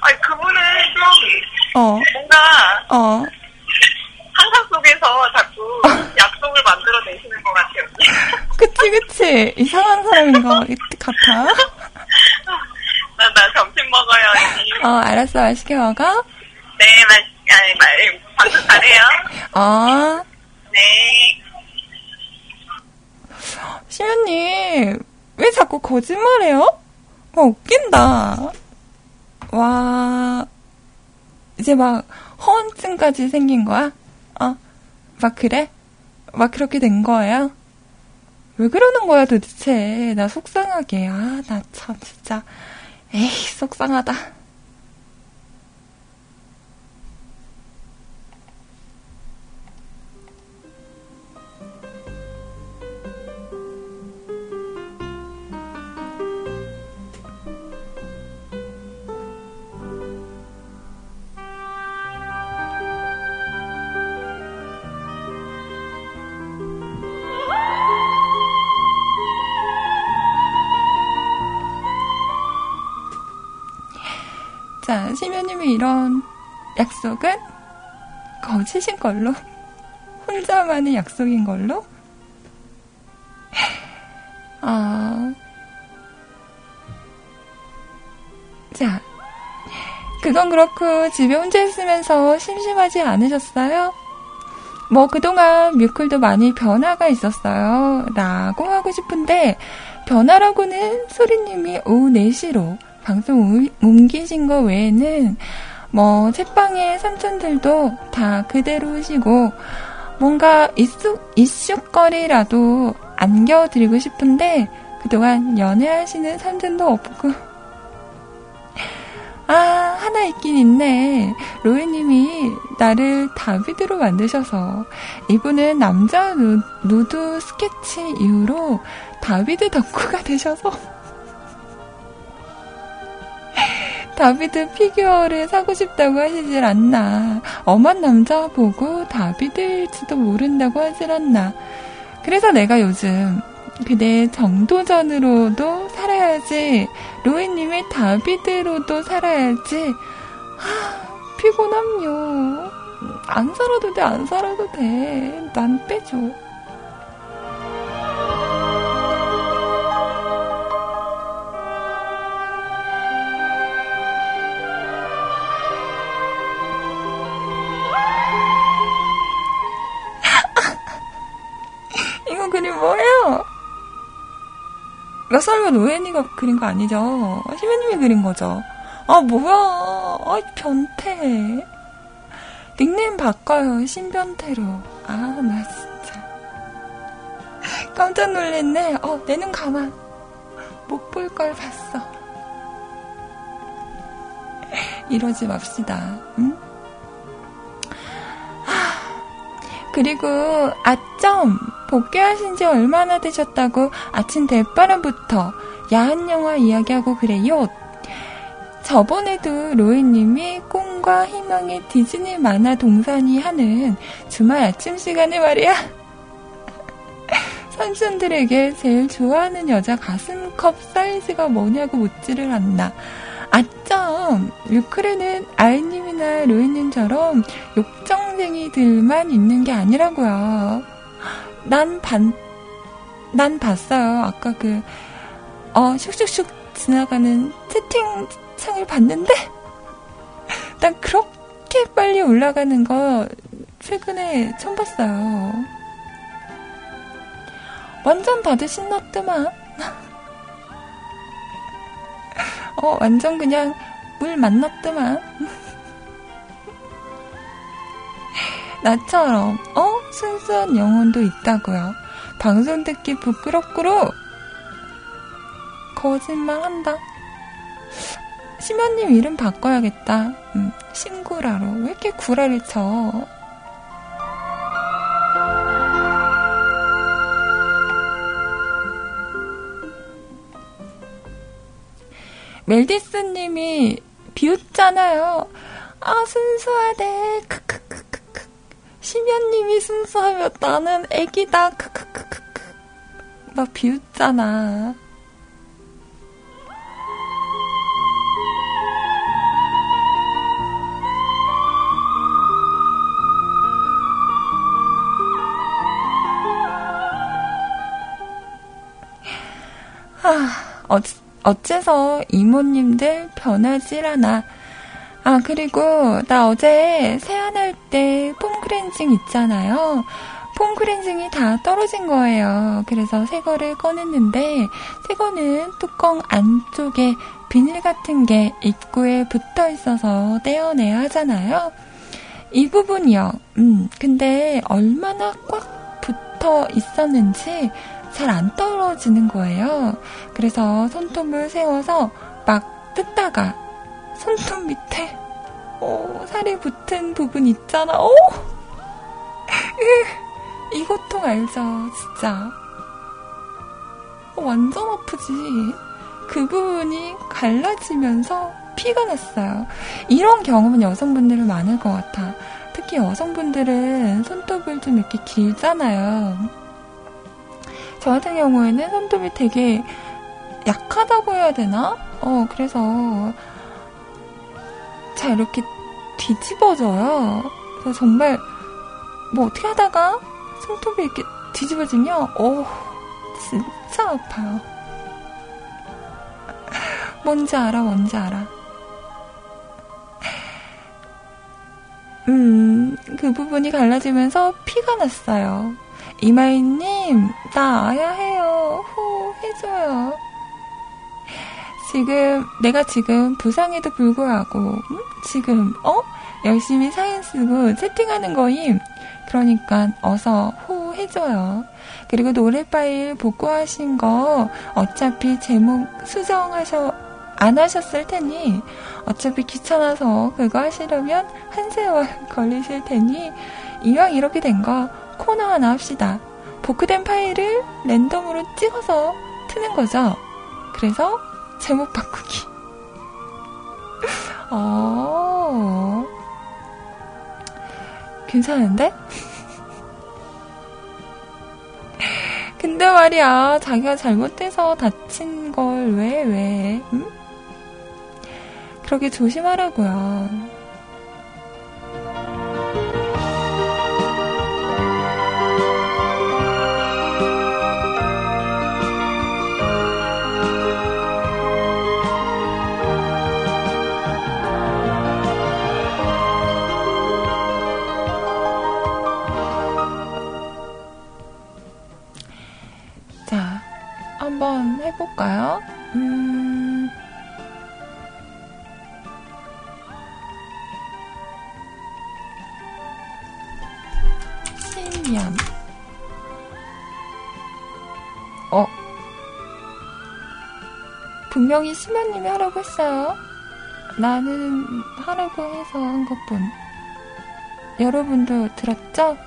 아니, 그분은 좀, 어, 뭔가, 어. 상상 속에서 자꾸 약속을 만들어내시는 것 같아요. 그치, 그치. 이상한 사람인 것 같아. 나, 나 점심 먹어요, 언니. 어, 알았어. 맛있게 먹어. 네, 말, 아니, 말, 방송 잘해요. 어. 네. 시연님, 왜 자꾸 거짓말해요? 와, 웃긴다. 와, 이제 막, 허언증까지 생긴 거야? 어? 막 그래? 막 그렇게 된 거예요? 왜 그러는 거야 도대체? 나 속상하게. 아, 나 참, 진짜. 에이, 속상하다. 자, 심연님이 이런 약속은 거짓인 걸로? 혼자만의 약속인 걸로? 아. 자, 그건 그렇고 집에 혼자 있으면서 심심하지 않으셨어요? 뭐 그동안 뮤클도 많이 변화가 있었어요. 라고 하고 싶은데 변화라고는 소리님이 오후 4시로 방송 우- 옮기신 거 외에는 뭐 책방의 삼촌들도 다 그대로시고 뭔가 이슈, 이슈거리라도 안겨드리고 싶은데 그동안 연애하시는 삼촌도 없고. 아 하나 있긴 있네. 로이님이 나를 다비드로 만드셔서 이분은 남자 누, 누드 스케치 이후로 다비드 덕후가 되셔서 다비드 피규어를 사고 싶다고 하시질 않나. 엄한 남자 보고 다비드일지도 모른다고 하질 않나. 그래서 내가 요즘 그대 정도전으로도 살아야지. 로이님의 다비드로도 살아야지. 하, 피곤함요. 안 살아도 돼, 안 살아도 돼. 난 빼줘. 뭐예요? 나 설마 노엔이가 그린 거 아니죠? 시면님이 그린 거죠? 아, 뭐야. 아, 변태. 닉네임 바꿔요. 신변태로. 아, 나 진짜. 깜짝 놀랐네. 어, 내 눈 가만. 못 볼 걸 봤어. 이러지 맙시다. 응? 그리고 아점 복귀하신 지 얼마나 되셨다고 아침 대바람부터 야한 영화 이야기하고 그래요. 저번에도 로이님이 꿈과 희망의 디즈니 만화 동산이 하는 주말 아침 시간에 말이야. 삼촌들에게 제일 좋아하는 여자 가슴컵 사이즈가 뭐냐고 묻지를 않나. 아점 류크레는 아이님이나 로이님처럼 욕정쟁이들만 있는 게 아니라고요. 난 반, 난 봤어요. 아까 그, 어, 슉슉슉 지나가는 채팅창을 봤는데, 난 그렇게 빨리 올라가는 거 최근에 처음 봤어요. 완전 다들 신났더만. 어, 완전 그냥 물 만났더만. 나처럼, 어? 순수한 영혼도 있다고요. 방송 듣기 부끄럽구로. 거짓말 한다. 심연님 이름 바꿔야겠다. 음, 신구라로. 왜 이렇게 구라를 쳐? 멜디스님이 비웃잖아요. 아, 순수하대. 크크크크크. 심연님이 순수하면 나는 애기다. 크크크크크. 막 비웃잖아. 아, 어, 어째서 이모님들 않아. 아, 그리고 나 어제 세안할 때 폼크렌징 있잖아요. 폼크렌징이 다 떨어진 거예요. 그래서 새 거를 꺼냈는데, 새 거는 뚜껑 안쪽에 비닐 같은 게 입구에 붙어 있어서 떼어내야 하잖아요. 이 부분이요. 음, 근데 얼마나 꽉 붙어 있었는지 잘 안 떨어지는 거예요. 그래서 손톱을 세워서 막 뜯다가 손톱 밑에 오, 살이 붙은 부분 있잖아. 오! 이 고통 알죠? 진짜. 어, 완전 아프지. 그 부분이 갈라지면서 피가 났어요. 이런 경험은 여성분들은 많을 것 같아. 특히 여성분들은 손톱을 좀 이렇게 길잖아요. 저 같은 경우에는 손톱이 되게 약하다고 해야 되나? 어, 그래서 잘 이렇게 뒤집어져요. 그래서 정말 뭐 어떻게 하다가 손톱이 이렇게 뒤집어지면, 오, 진짜 아파요. 뭔지 알아, 뭔지 알아. 음, 그 부분이 갈라지면서 피가 났어요. 이마이님, 나 아야 해요. 후, 해줘요. 지금, 내가 지금 부상에도 불구하고, 음? 지금, 어? 열심히 사연 쓰고 채팅하는 거임. 그러니까 어서 후 해줘요. 그리고 노래 파일 복구하신 거 어차피 제목 수정하셔, 안 하셨을 테니 어차피 귀찮아서 그거 하시려면 한 세월 걸리실 테니 이왕 이렇게 된 거 코너 하나 합시다. 복구된 파일을 랜덤으로 찍어서 트는 거죠. 그래서 제목 바꾸기. 어, 괜찮은데? 근데 말이야, 자기가 잘못해서 다친 걸 왜, 왜, 응? 그렇게 조심하라고요. 해볼까요? 음, 신년. 어. 분명히 심연님이 하라고 했어요. 나는 하라고 해서 한 것뿐. 여러분도 들었죠?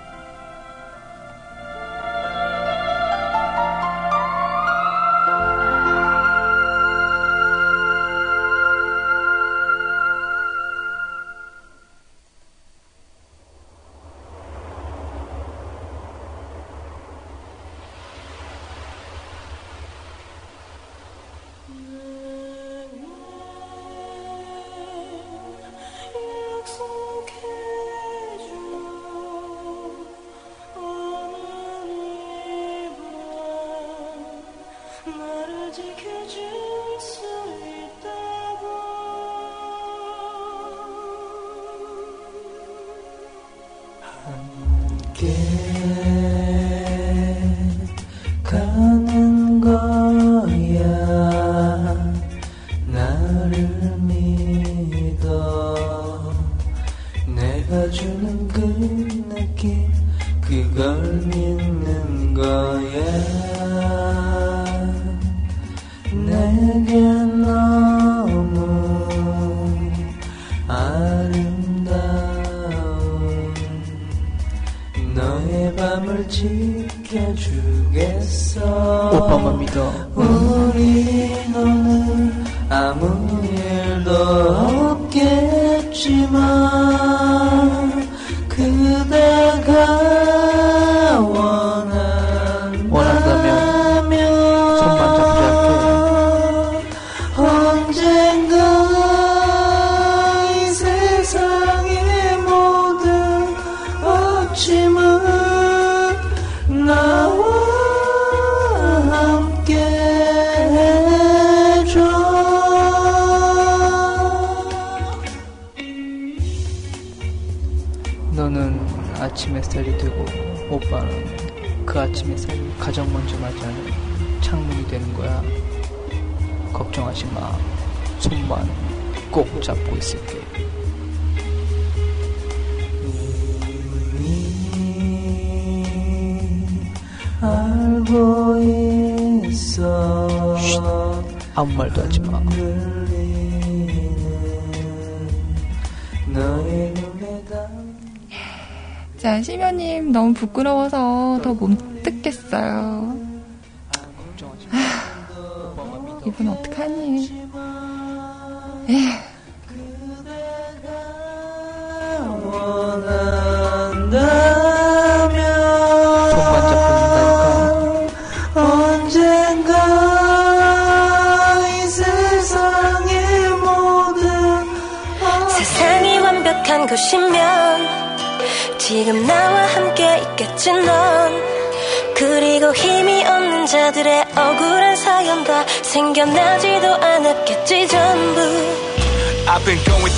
부끄러워서 더 못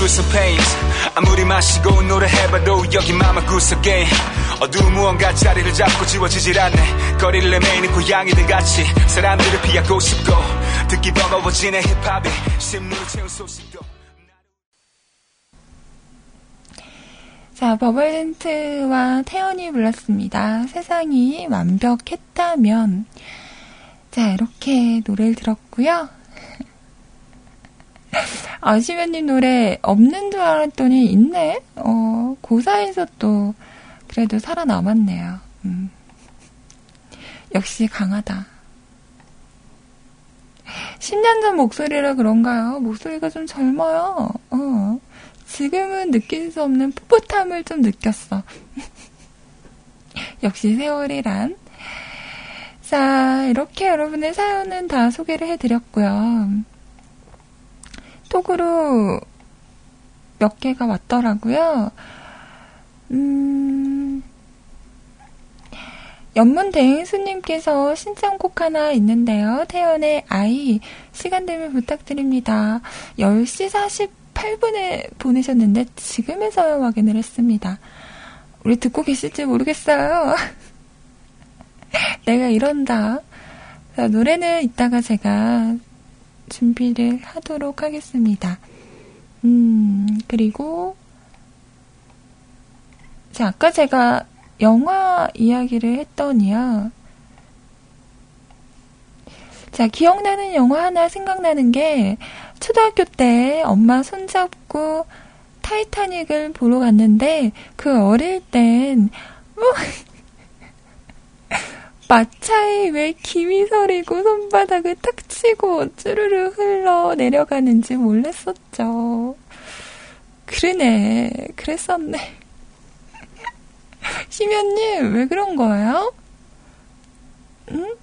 some pains 아무리 마시고 노래해봐도 여기 마마 구석에 어두운 무언가 자리를 잡고 지워지질 않네 거리를 내매이는 고양이들 같이 사람들을 피하고 싶고 듣기 버거워지네 힙합이 심리를 채운 소식도 자, 버벌렌트와 태연이 불렀습니다. 세상이 완벽했다면. 자, 이렇게 노래를 들었고요. 아, 시면님 노래 없는 줄 알았더니 있네? 어, 고사에서 또 그래도 살아남았네요. 음. 역시 강하다. 10년 전 목소리라 그런가요? 목소리가 좀 젊어요. 어. 지금은 느낄 수 없는 풋풋함을 좀 느꼈어. 역시 세월이란. 자, 이렇게 여러분의 사연은 다 소개를 해드렸고요. 톡으로 몇 개가 왔더라고요. 음, 연문 대행수님께서 신청곡 하나 있는데요. 태연의 아이, 시간 되면 부탁드립니다. 10시 48분에 보내셨는데, 지금에서야 확인을 했습니다. 우리 듣고 계실지 모르겠어요. 내가 이런다. 자, 노래는 이따가 제가 준비를 하도록 하겠습니다. 음, 그리고, 자, 아까 제가 영화 이야기를 했더니요. 자, 기억나는 영화 하나 생각나는 게, 초등학교 때 엄마 손잡고 타이타닉을 보러 갔는데, 그 어릴 땐, 어, 마차에 왜 김이 서리고 손바닥을 탁 치고 쭈르르 흘러 내려가는지 몰랐었죠. 그러네. 그랬었네. 심연님, 왜 그런 거예요? 응?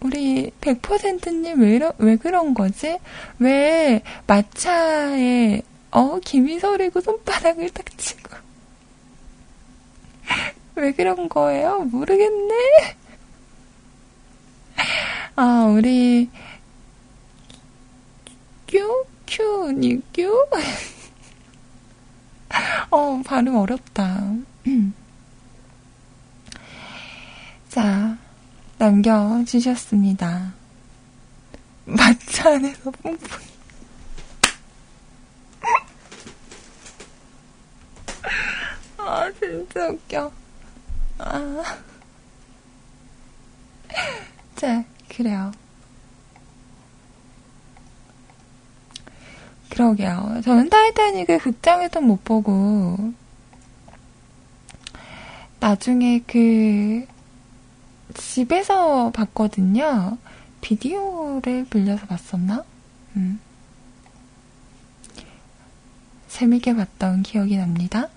우리 100%님 왜, 이러, 왜 그런 거지? 왜 마차에, 어, 김이 서리고 손바닥을 탁 치고. 왜 그런 거예요? 모르겠네. 아, 우리, 뀨? 큐니, 뀨? 어, 발음 어렵다. 자, 남겨주셨습니다. 마차 안에서 뿡뿡. 아, 진짜 웃겨. 아. 자, 그래요. 그러게요. 저는 타이타닉을 극장에서 못 보고, 나중에 그, 집에서 봤거든요. 비디오를 빌려서 봤었나? 음. 재밌게 봤던 기억이 납니다.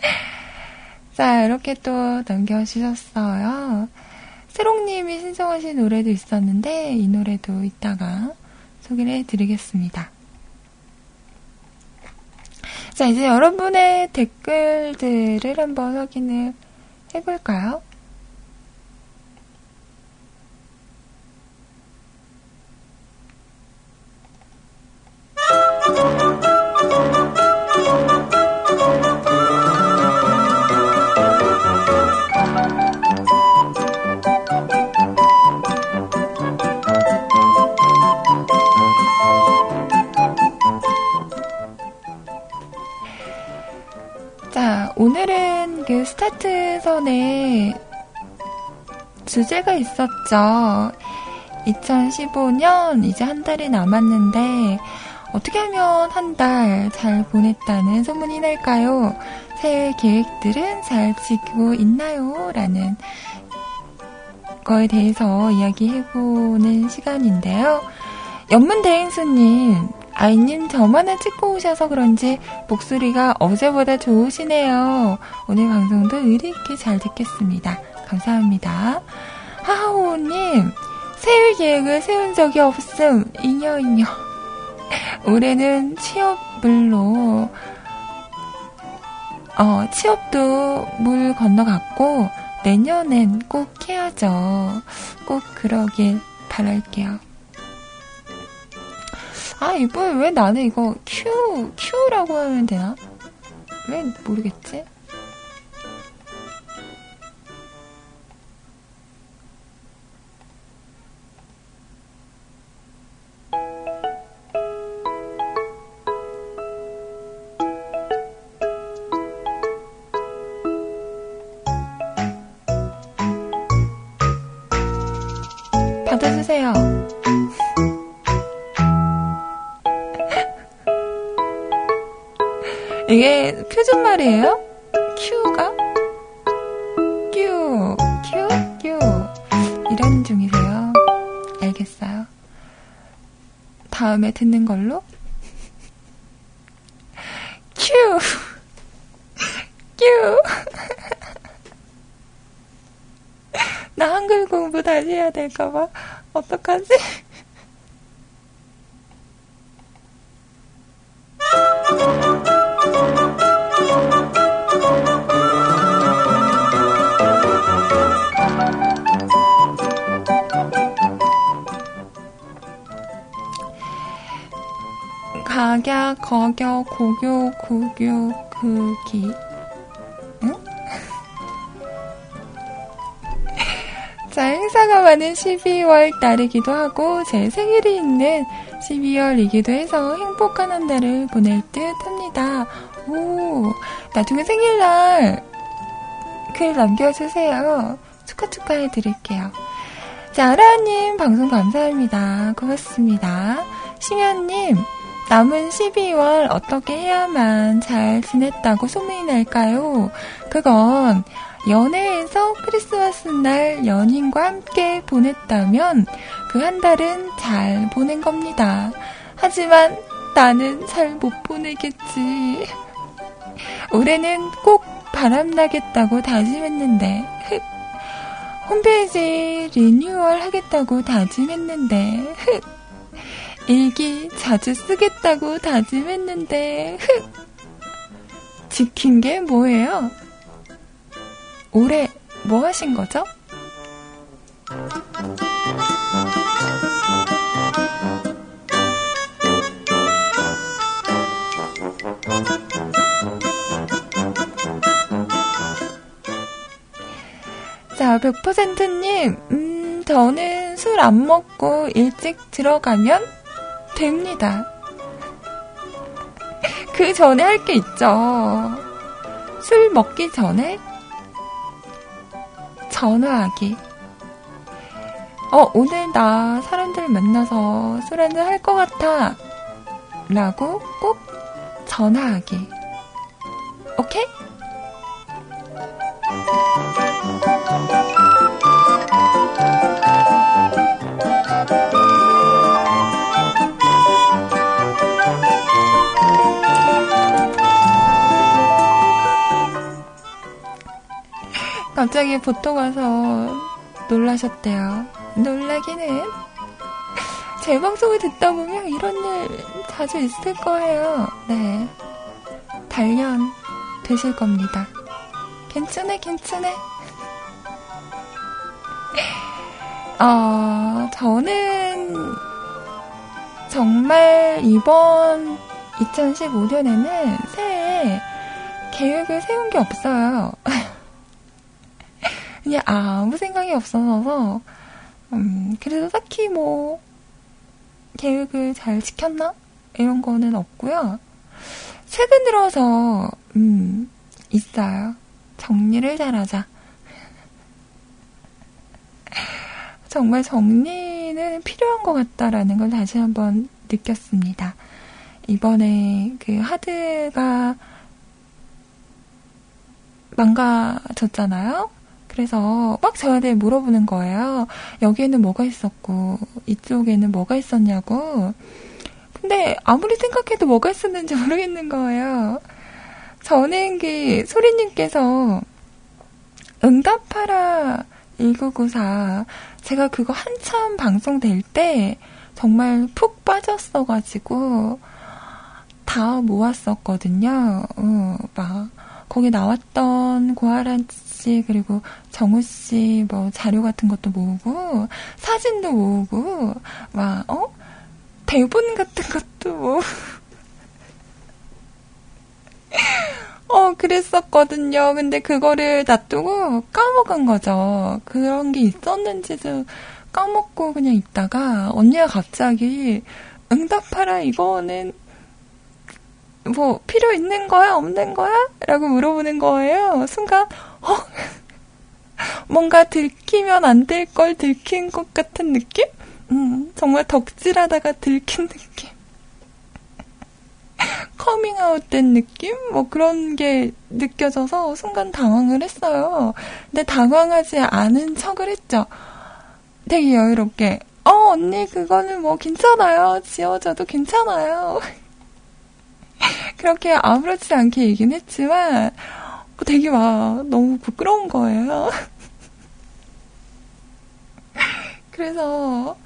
자, 이렇게 또 남겨주셨어요. 세롱님이 신청하신 노래도 있었는데, 이 노래도 이따가 소개를 해드리겠습니다. 자, 이제 여러분의 댓글들을 한번 확인을 해볼까요? 오늘은 그 스타트선에 주제가 있었죠. 2015년 이제 한 달이 남았는데 어떻게 하면 한 달 잘 보냈다는 소문이 날까요? 새해 계획들은 잘 지키고 있나요? 라는 거에 대해서 이야기해보는 시간인데요. 연문대행수님, 아이님 저만을 찍고 오셔서 그런지 목소리가 어제보다 좋으시네요. 오늘 방송도 의리있게 잘 듣겠습니다. 감사합니다. 하하오님, 새해 계획을 세운 적이 없음. 잉여잉여. 올해는 취업 물로, 어, 취업도 물 건너갔고, 내년엔 꼭 해야죠. 꼭 그러길 바랄게요. 아, 이번 왜 나는 이거 Q, Q라고 하면 되나? 왜 모르겠지? 받아주세요. 이게 표준말이에요? Q가? Q, Q, Q. 이런 중이세요. 알겠어요. 다음에 듣는 걸로? Q, Q. 나 한글 공부 다시 해야 될까봐. 어떡하지? 각야, 거겨, 고교, 고교, 그기. 응? 자, 행사가 많은 12월 달이기도 하고, 제 생일이 있는 12월이기도 해서 행복한 한 달을 보낼 듯 합니다. 오, 나중에 생일날 글 남겨주세요. 축하 축하해 드릴게요. 자, 아라님 방송 감사합니다. 고맙습니다. 심연님, 남은 12월 어떻게 해야만 잘 지냈다고 소문이 날까요? 그건 연애에서 크리스마스 날 연인과 함께 보냈다면 그 한 달은 잘 보낸 겁니다. 하지만 나는 잘 못 보내겠지. 올해는 꼭 바람나겠다고 다짐했는데, 흑. 홈페이지 리뉴얼 하겠다고 다짐했는데, 흑. 일기 자주 쓰겠다고 다짐했는데, 흑. 지킨 게 뭐예요? 올해 뭐 하신 거죠? 자, 100%님, 음, 저는 술 안 먹고 일찍 들어가면 됩니다. 그 전에 할 게 있죠. 술 먹기 전에 전화하기. 어, 오늘 나 사람들 만나서 술 한잔 할 것 같아. 라고 꼭 전화하기. 오케이? 갑자기 보통 와서 놀라셨대요. 놀라기는. 제 방송을 듣다 보면 이런 일 자주 있을 거예요. 네. 단련 되실 겁니다. 괜찮네, 괜찮네. 어, 저는 정말 이번 2015년에는 새해 계획을 세운 게 없어요. 그냥 아무 생각이 없어서, 음, 그래도 딱히 뭐, 계획을 잘 지켰나? 이런 거는 없고요. 최근 들어서, 음, 있어요. 정리를 잘하자. 정말 정리는 필요한 것 같다라는 걸 다시 한번 느꼈습니다. 이번에 그 하드가 망가졌잖아요? 그래서 막 저한테 물어보는 거예요. 여기에는 뭐가 있었고, 이쪽에는 뭐가 있었냐고. 근데 아무리 생각해도 뭐가 있었는지 모르겠는 거예요. 저는 그 소리님께서 응답하라 1994 제가 그거 한참 방송될 때 정말 푹 빠졌어가지고 다 모았었거든요. 어, 막 거기 나왔던 고아란 씨 그리고 정우 씨 뭐 자료 같은 것도 모으고 사진도 모으고 막 어? 대본 같은 것도 모으고 어, 그랬었거든요. 근데 그거를 놔두고 까먹은 거죠. 그런 게 있었는지도 까먹고 그냥 있다가 언니가 갑자기 응답하라 이거는 뭐 필요 있는 거야 없는 거야? 라고 물어보는 거예요. 순간 어 뭔가 들키면 안 될 걸 들킨 것 같은 느낌? 음, 정말 덕질하다가 들킨 느낌. 커밍아웃 된 느낌? 뭐 그런 게 느껴져서 순간 당황을 했어요. 근데 당황하지 않은 척을 했죠. 되게 여유롭게. 어, 언니, 그거는 뭐 괜찮아요. 지워져도 괜찮아요. 그렇게 아무렇지 않게 얘기는 했지만, 되게 막 너무 부끄러운 거예요. 그래서,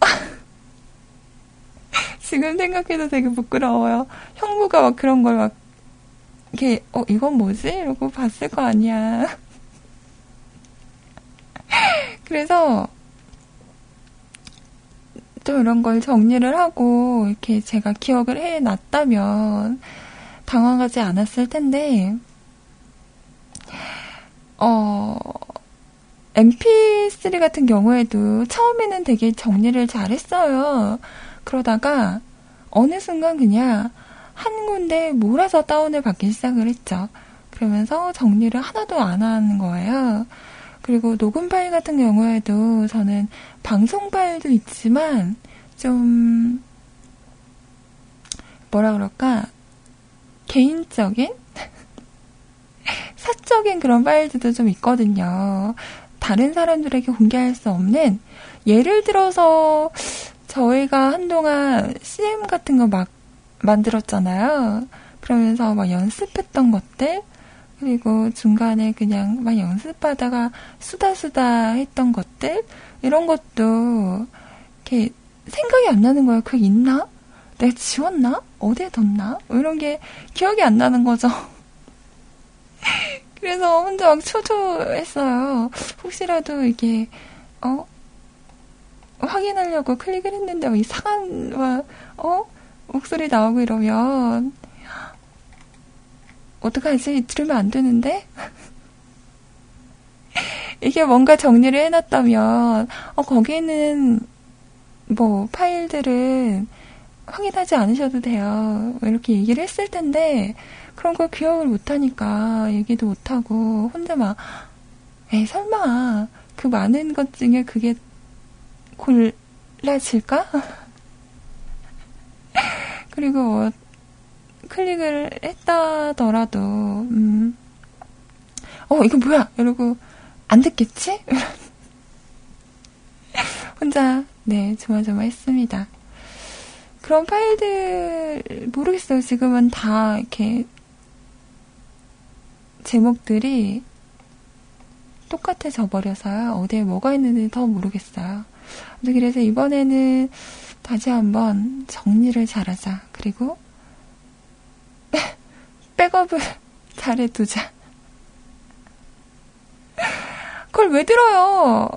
지금 생각해도 되게 부끄러워요. 형부가 막 그런 걸 막, 이렇게, 어, 이건 뭐지? 이러고 봤을 거 아니야. 그래서, 좀 이런 걸 정리를 하고, 이렇게 제가 기억을 해 놨다면, 당황하지 않았을 텐데, 어, mp3 같은 경우에도 처음에는 되게 정리를 잘 했어요. 그러다가 어느 순간 그냥 한 군데 몰아서 다운을 받기 시작을 했죠. 그러면서 정리를 하나도 안 하는 거예요. 그리고 녹음 파일 같은 경우에도 저는 방송 파일도 있지만 좀 뭐라 그럴까 개인적인 사적인 그런 파일들도 좀 있거든요. 다른 사람들에게 공개할 수 없는 예를 들어서 저희가 한동안 CM 같은 거 막 만들었잖아요. 그러면서 막 연습했던 것들, 그리고 중간에 그냥 막 연습하다가 수다수다 했던 것들, 이런 것도 이렇게 생각이 안 나는 거예요. 그게 있나? 내가 지웠나? 어디에 뒀나? 뭐 이런 게 기억이 안 나는 거죠. 그래서 혼자 막 초조했어요. 혹시라도 이게, 어? 확인하려고 클릭을 했는데 뭐 이상한 막 어? 목소리 나오고 이러면 어떡하지? 들으면 안 되는데? 이게 뭔가 정리를 해놨다면, 어, 거기는, 뭐, 파일들은 확인하지 않으셔도 돼요. 이렇게 얘기를 했을 텐데, 그런 걸 기억을 못하니까 얘기도 못하고, 혼자 막, 에이, 설마, 그 많은 것 중에 그게 골라질까? 그리고 뭐, 클릭을 했다더라도, 음, 어, 이거 뭐야? 이러고, 안 듣겠지? 혼자, 네, 조마조마 했습니다. 그런 파일들, 모르겠어요. 지금은 다 이렇게, 제목들이 똑같아져 버려서요. 어디에 뭐가 있는지 더 모르겠어요. 그래서 이번에는 다시 한번 정리를 잘하자. 그리고 백업을 잘해두자. 그걸 왜 들어요?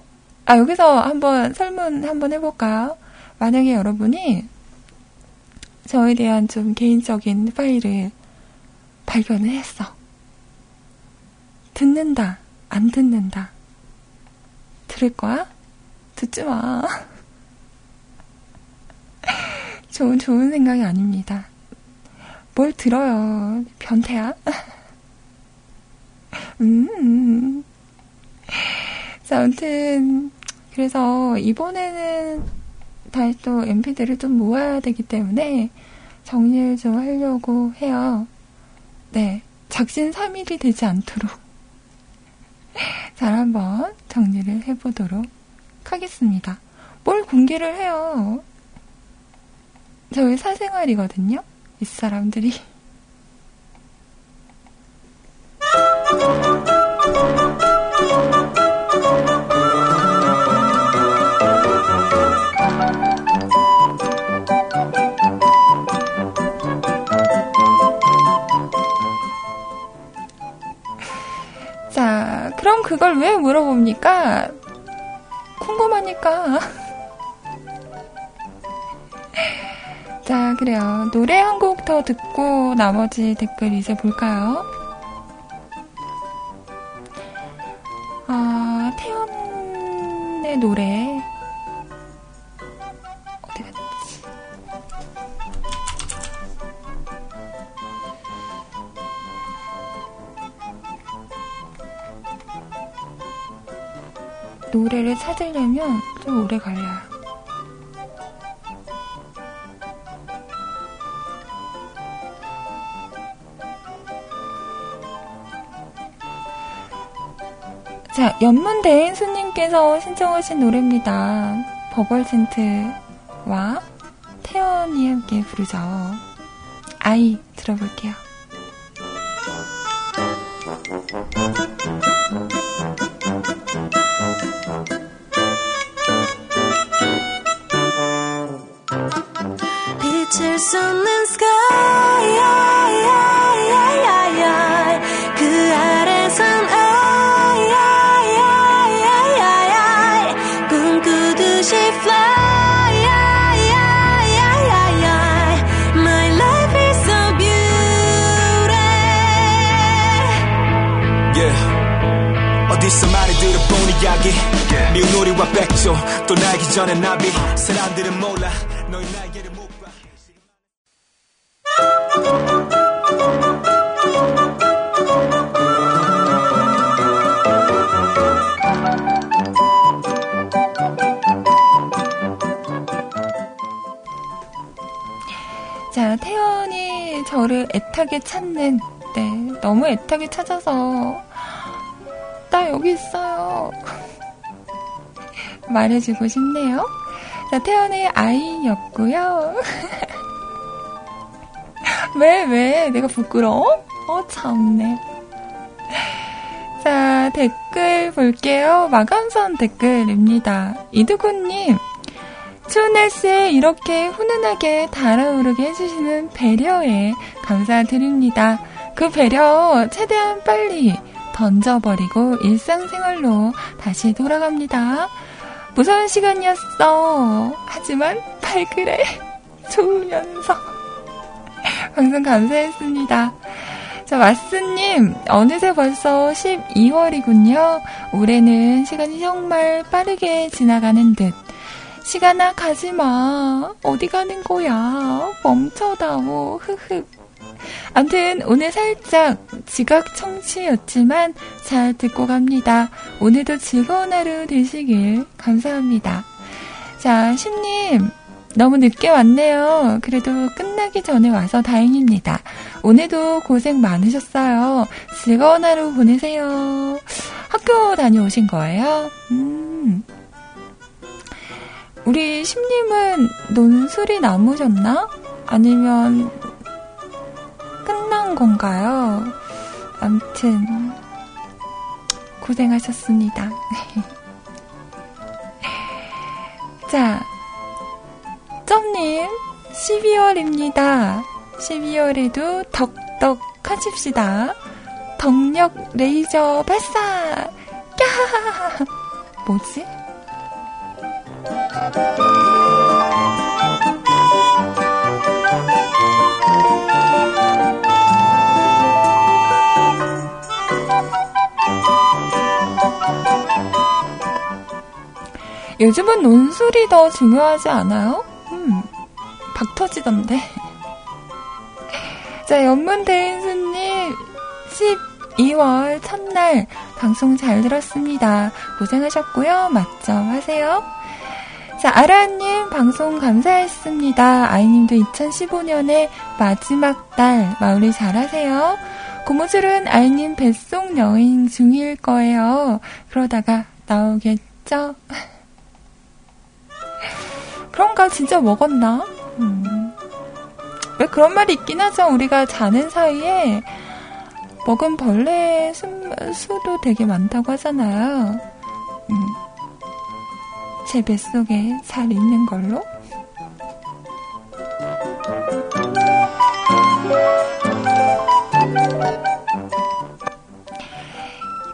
아, 여기서 한번 설문 한번 해볼까요? 만약에 여러분이 저에 대한 좀 개인적인 파일을 발견을 했어. 듣는다, 안 듣는다. 들을 거야? 듣지 마. 좋은, 좋은 생각이 아닙니다. 뭘 들어요. 변태야? 음, 음. 자, 아무튼, 그래서 이번에는 다시 또 MP들을 좀 모아야 되기 때문에 정리를 좀 하려고 해요. 네. 작심 3일이 되지 않도록 잘 한번 정리를 해보도록 하겠습니다. 뭘 공개를 해요? 저희 사생활이거든요? 이 사람들이. 그걸 왜 물어봅니까? 궁금하니까. 자, 그래요. 노래 한 곡 더 듣고 나머지 댓글 이제 볼까요? 오래 걸려요. 자, 연문대인 수님께서 신청하신 노래입니다. 버벌센트와 태연이 함께 부르죠. 아이 들어볼게요. 우리와 백조 또 날기 전에 나비 사람들은 몰라 너의 날개를 못 봐. 자, 태연이 저를 애타게 찾는, 네, 너무 애타게 찾아서, 나 여기 있어요. 말해주고 싶네요. 자, 태연의 아이였고요. 왜, 왜? 내가 부끄러워? 어, 참네. 자, 댓글 볼게요. 마감선 댓글입니다. 이두구님, 추운 날씨에 이렇게 훈훈하게 달아오르게 해주시는 배려에 감사드립니다. 그 배려 최대한 빨리 던져버리고 일상생활로 다시 돌아갑니다. 무서운 시간이었어. 하지만 발그레 좋으면서 방송 감사했습니다. 자, 왓스님, 어느새 벌써 12월이군요. 올해는 시간이 정말 빠르게 지나가는 듯. 시간아, 가지 마. 어디 가는 거야? 멈춰다오. 흐흐. 암튼, 오늘 살짝 지각 청취였지만 잘 듣고 갑니다. 오늘도 즐거운 하루 되시길 감사합니다. 자, 신님, 너무 늦게 왔네요. 그래도 끝나기 전에 와서 다행입니다. 오늘도 고생 많으셨어요. 즐거운 하루 보내세요. 학교 다녀오신 거예요? 음. 우리 심님은 논술이 남으셨나? 아니면 끝난 건가요? 암튼 고생하셨습니다. 자, 점님 12월입니다. 12월에도 덕덕 하십시다. 덕력 레이저 발사! 야! 뭐지? 요즘은 논술이 더 중요하지 않아요? 음, 박 터지던데. 자, 연문대인수님, 12월 첫날 방송 잘 들었습니다. 고생하셨고요. 맛점 하세요. 자, 아라님 방송 감사했습니다. 아이님도 2015년의 마지막 달 마무리 잘하세요. 고무줄은 아이님 뱃속 여행 중일 거예요. 그러다가 나오겠죠? 그런가 진짜 먹었나? 음. 왜 그런 말이 있긴 하죠. 우리가 자는 사이에 먹은 벌레 수, 수도 되게 많다고 하잖아요. 음. 제 뱃속에 잘 있는 걸로?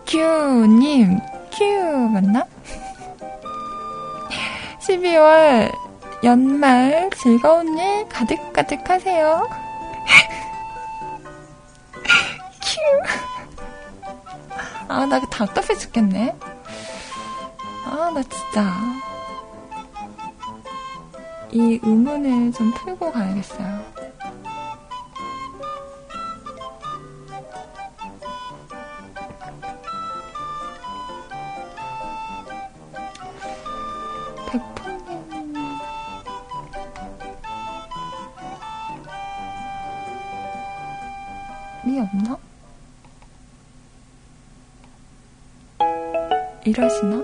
큐님, 큐 맞나? 12월 연말 즐거운 일 가득가득 하세요. 큐. 아, 나 답답해 죽겠네. 아, 나 진짜. 이 의문을 좀 풀고 가야겠어요. 이 없나? 일하시나?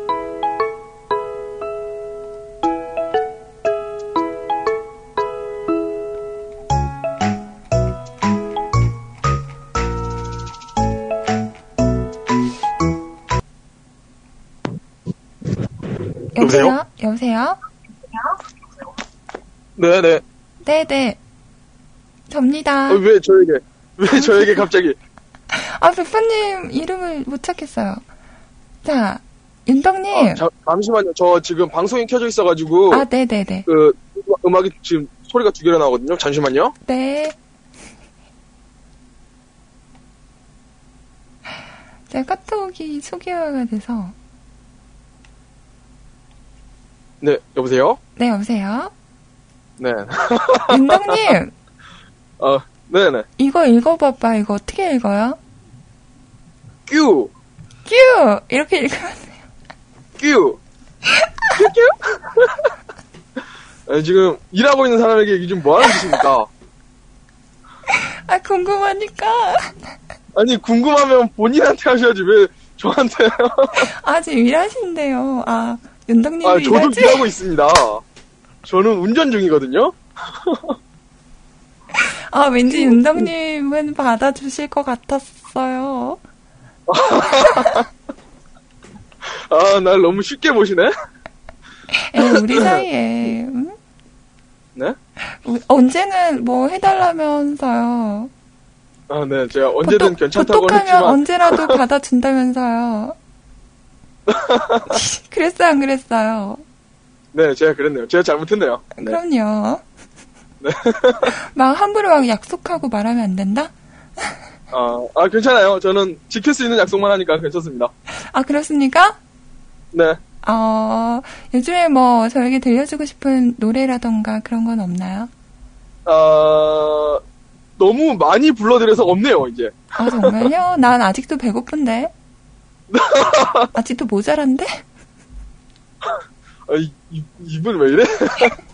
여보세요? 여보세요? 네네. 네네. 접니다. 어, 왜 저에게, 왜 저에게 갑자기. 아, 백퍼님 이름을 못 찾겠어요. 자, 윤덕님. 아, 자, 잠시만요. 저 지금 방송이 켜져 있어가지고. 아, 네네네. 그, 음악이 지금 소리가 두 개로 나오거든요. 잠시만요. 네. 제가 카톡이 소개가 돼서. 네, 여보세요? 네, 여보세요? 네. 윤덕님! 어, 네네. 이거 읽어봐봐. 이거 어떻게 읽어요? 뀨! 뀨! 이렇게 읽으면 돼요. 뀨! 아, 지금 일하고 있는 사람에게 이게 지금 뭐 하는 짓입니까? 아, 궁금하니까. 아니, 궁금하면 본인한테 하셔야지, 왜 저한테. 아, 지금 일하신대요. 아, 윤덕님도 아, 저도 일하지? 일하고 있습니다. 저는 운전 중이거든요? 아, 왠지 윤덕님은 받아주실 것 같았어요. 아, 날 너무 쉽게 보시네? 에, 우리 사이에, 응? 네? 우- 언제는 뭐 해달라면서요. 아, 네, 제가 언제든 괜찮다고 보톡하면 했지만. 언제라도 받아준다면서요. 그랬어요, 안 그랬어요? 네, 제가 그랬네요. 제가 잘못했네요. 네. 그럼요. 막 함부로 막 약속하고 말하면 안 된다? 아, 아, 괜찮아요. 저는 지킬 수 있는 약속만 하니까 괜찮습니다. 아, 그렇습니까? 네. 어, 요즘에 뭐 저에게 들려주고 싶은 노래라던가 그런 건 없나요? 아, 너무 많이 불러드려서 없네요, 이제. 아, 정말요? 난 아직도 배고픈데. 아직도 모자란데? 아, 이, 이, 이분 왜 이래?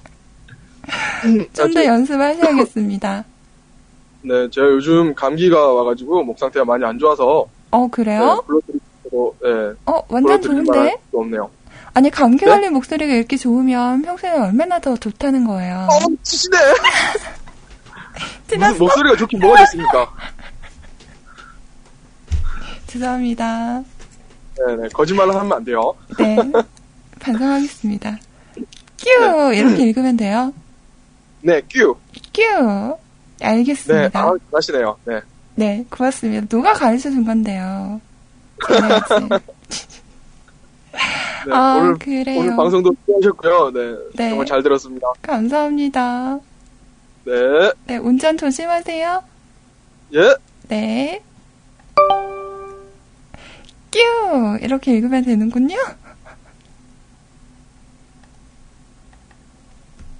좀더 연습하셔야겠습니다. 네, 제가 요즘 감기가 와가지고 목 상태가 많이 안 좋아서. 어, 네, 그래요? 불러드리고, 네. 어, 완전 좋은데? 없네요. 아니, 감기 네? 걸린 목소리가 이렇게 좋으면 평소에 얼마나 더 좋다는 거예요. 어, 치시네! 무슨 목소리가 좋긴 뭐가 됐습니까? 죄송합니다. 네네, 거짓말을 하면 안 돼요. 네. 반성하겠습니다. 뀨! 이렇게 읽으면 돼요. 네, 큐. 뀨! 네, 알겠습니다. 아, 잘하시네요. 네. 네, 고맙습니다. 누가 가르쳐 준 건데요. 잘해야지. 네, 아, 오늘, 그래요. 오늘 방송도 수고하셨고요. 네, 네. 정말 잘 들었습니다. 감사합니다. 네, 네, 운전 조심하세요. 예. 네. 뀨! 이렇게 읽으면 되는군요.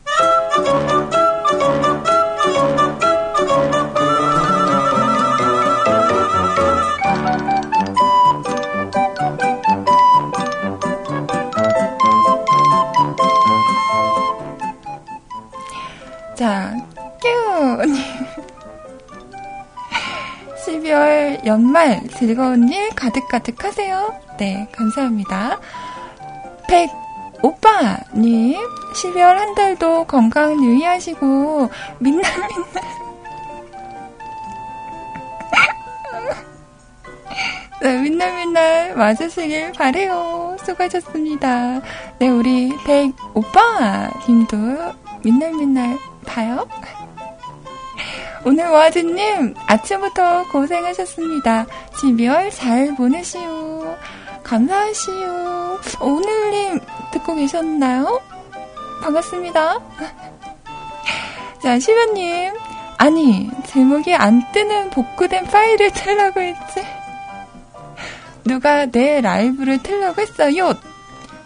자, 뀨! 12월 연말 즐거운 일 가득가득 하세요. 네, 감사합니다. 백 오빠님, 12월 한 달도 건강 유의하시고, 민날 민날. 네, 민날 민날 맞으시길 바래요. 수고하셨습니다. 네, 우리 백 오빠님도 민날 민날 봐요. 오늘 와드님 아침부터 고생하셨습니다. 12월 잘 보내시오. 감사하시오. 오늘님 듣고 계셨나요? 반갑습니다. 자, 시면님. 아니, 제목이 안 뜨는 복구된 파일을 틀라고 했지. 누가 내 라이브를 틀라고 했어요.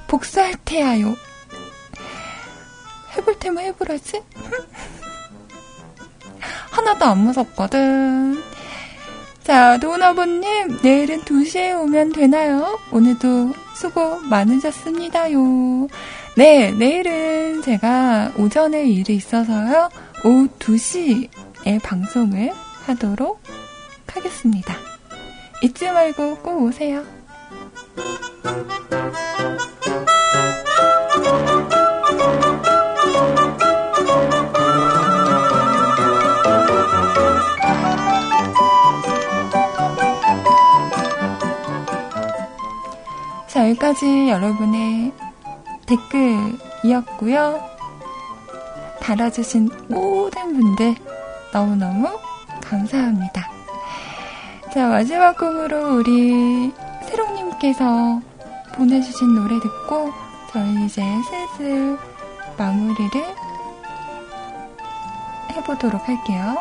복수할 테야요. 해볼 테면 해보라지? 하나도 안 무섭거든. 자, 도나보님, 내일은 2시에 오면 되나요? 오늘도 수고 많으셨습니다요. 네, 내일은 제가 오전에 일이 있어서요. 오후 2시에 방송을 하도록 하겠습니다. 잊지 말고 꼭 오세요. 자, 여기까지 여러분의 댓글이었고요. 달아주신 모든 분들 너무너무 감사합니다. 자, 마지막 곡으로 우리 새롱님께서 보내주신 노래 듣고 저희 이제 슬슬 마무리를 해보도록 할게요.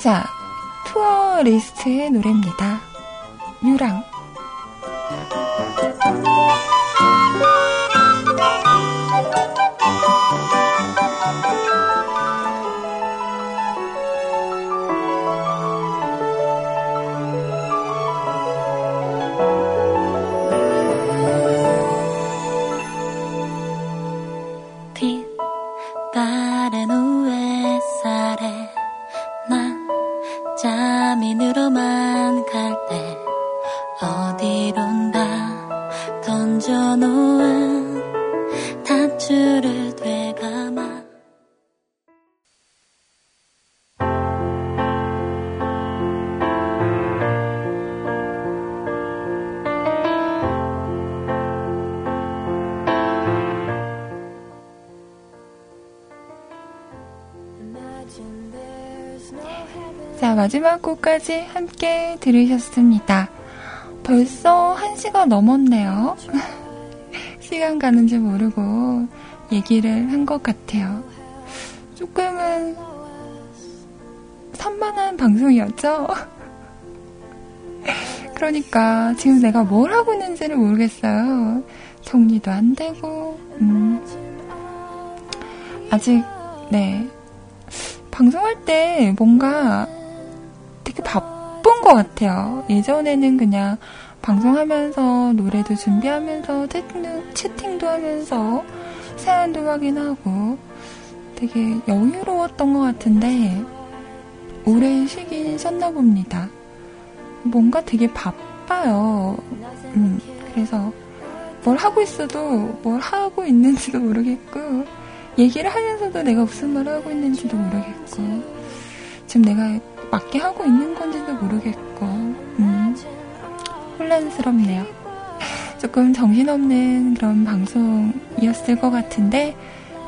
자, 투어 리스트의 노래입니다. 유랑. 마지막 곡까지 함께 들으셨습니다. 벌써 한 시간 넘었네요. 시간 가는지 모르고 얘기를 한 것 같아요. 조금은 산만한 방송이었죠? 그러니까 지금 내가 뭘 하고 있는지를 모르겠어요. 정리도 안 되고, 음. 아직, 네. 방송할 때 뭔가 되게 바쁜 것 같아요. 예전에는 그냥 방송하면서 노래도 준비하면서 채팅도, 채팅도 하면서 사연도 확인하고 되게 여유로웠던 것 같은데 오래 쉬긴 쉬었나 봅니다. 뭔가 되게 바빠요. 음, 그래서 뭘 하고 있어도 뭘 하고 있는지도 모르겠고 얘기를 하면서도 내가 무슨 말을 하고 있는지도 모르겠고 지금 내가 맞게 하고 있는 건지도 모르겠고 음, 혼란스럽네요. 조금 정신없는 그런 방송이었을 것 같은데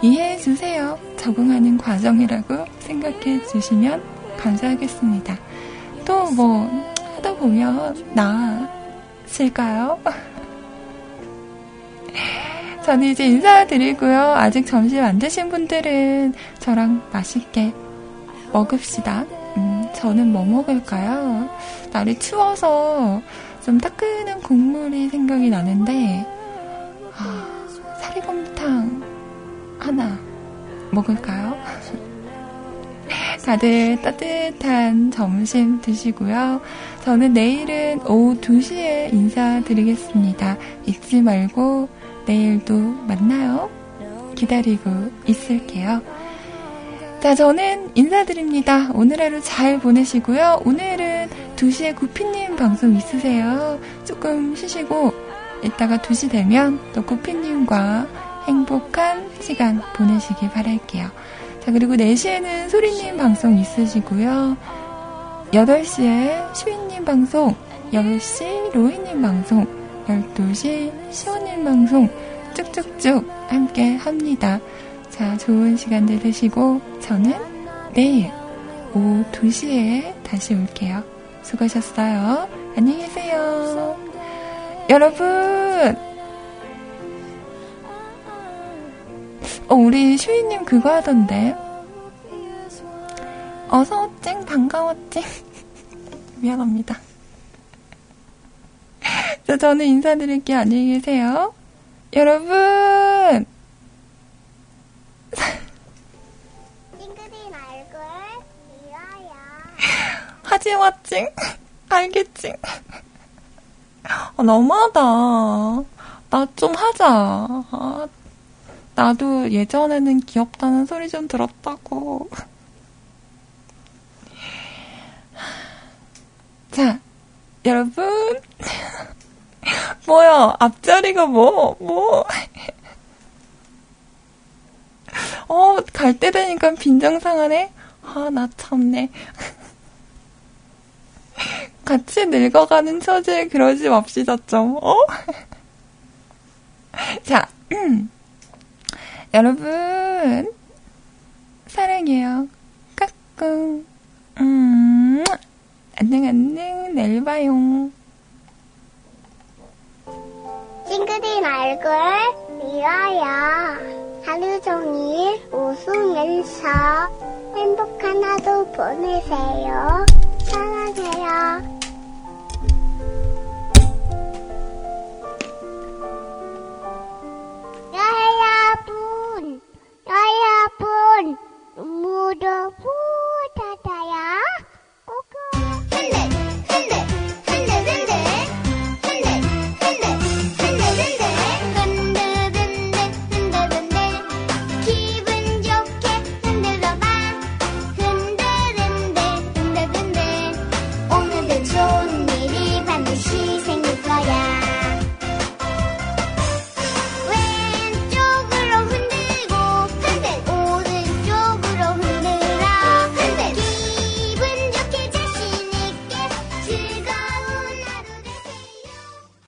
이해해 주세요. 적응하는 과정이라고 생각해 주시면 감사하겠습니다. 또 뭐 하다 보면 나아질까요? 저는 이제 인사드리고요. 아직 점심 안 드신 분들은 저랑 맛있게 먹읍시다. 음, 저는 뭐 먹을까요? 날이 추워서 좀 따끈한 국물이 생각이 나는데, 아, 사리곰탕 하나 먹을까요? 다들 따뜻한 점심 드시고요. 저는 내일은 오후 2시에 인사드리겠습니다. 잊지 말고 내일도 만나요. 기다리고 있을게요. 자, 저는 인사드립니다. 오늘 하루 잘 보내시고요. 오늘은 2시에 구피님 방송 있으세요. 조금 쉬시고, 이따가 2시 되면 또 구피님과 행복한 시간 보내시길 바랄게요. 자, 그리고 4시에는 소리님 방송 있으시고요. 8시에 슈이님 방송, 10시 로이님 방송, 12시 시원님 방송 쭉쭉쭉 함께 합니다. 자, 좋은 시간들 되시고, 저는 내일 오후 2시에 다시 올게요. 수고하셨어요. 안녕히 계세요. 여러분! 어, 우리 슈이님 그거 하던데. 어서 오찡, 반가워찡. 미안합니다. 자, 저는 인사드릴게요. 안녕히 계세요. 여러분! 찡그린 얼굴 미워요. 하지마찡. 알겠찡. 아, 너무하다. 나 좀 하자. 아, 나도 예전에는 귀엽다는 소리 좀 들었다고. 자, 여러분. 뭐야, 앞자리가 뭐, 뭐. 어, 갈 때 되니까 빈정상하네? 아, 나 참네. 같이 늙어가는 처지에 그러지 맙시다, 좀, 어? 자, 음. 여러분, 사랑해요. 까꿍. 음, 안녕, 안녕. 내일 봐요. 찡그린 얼굴 미워요. 하루 종일 웃으면서 행복한 하루 보내세요. 사랑해요. 여러분, 여러분, 무릎 후다다야. 흔들, 흔들.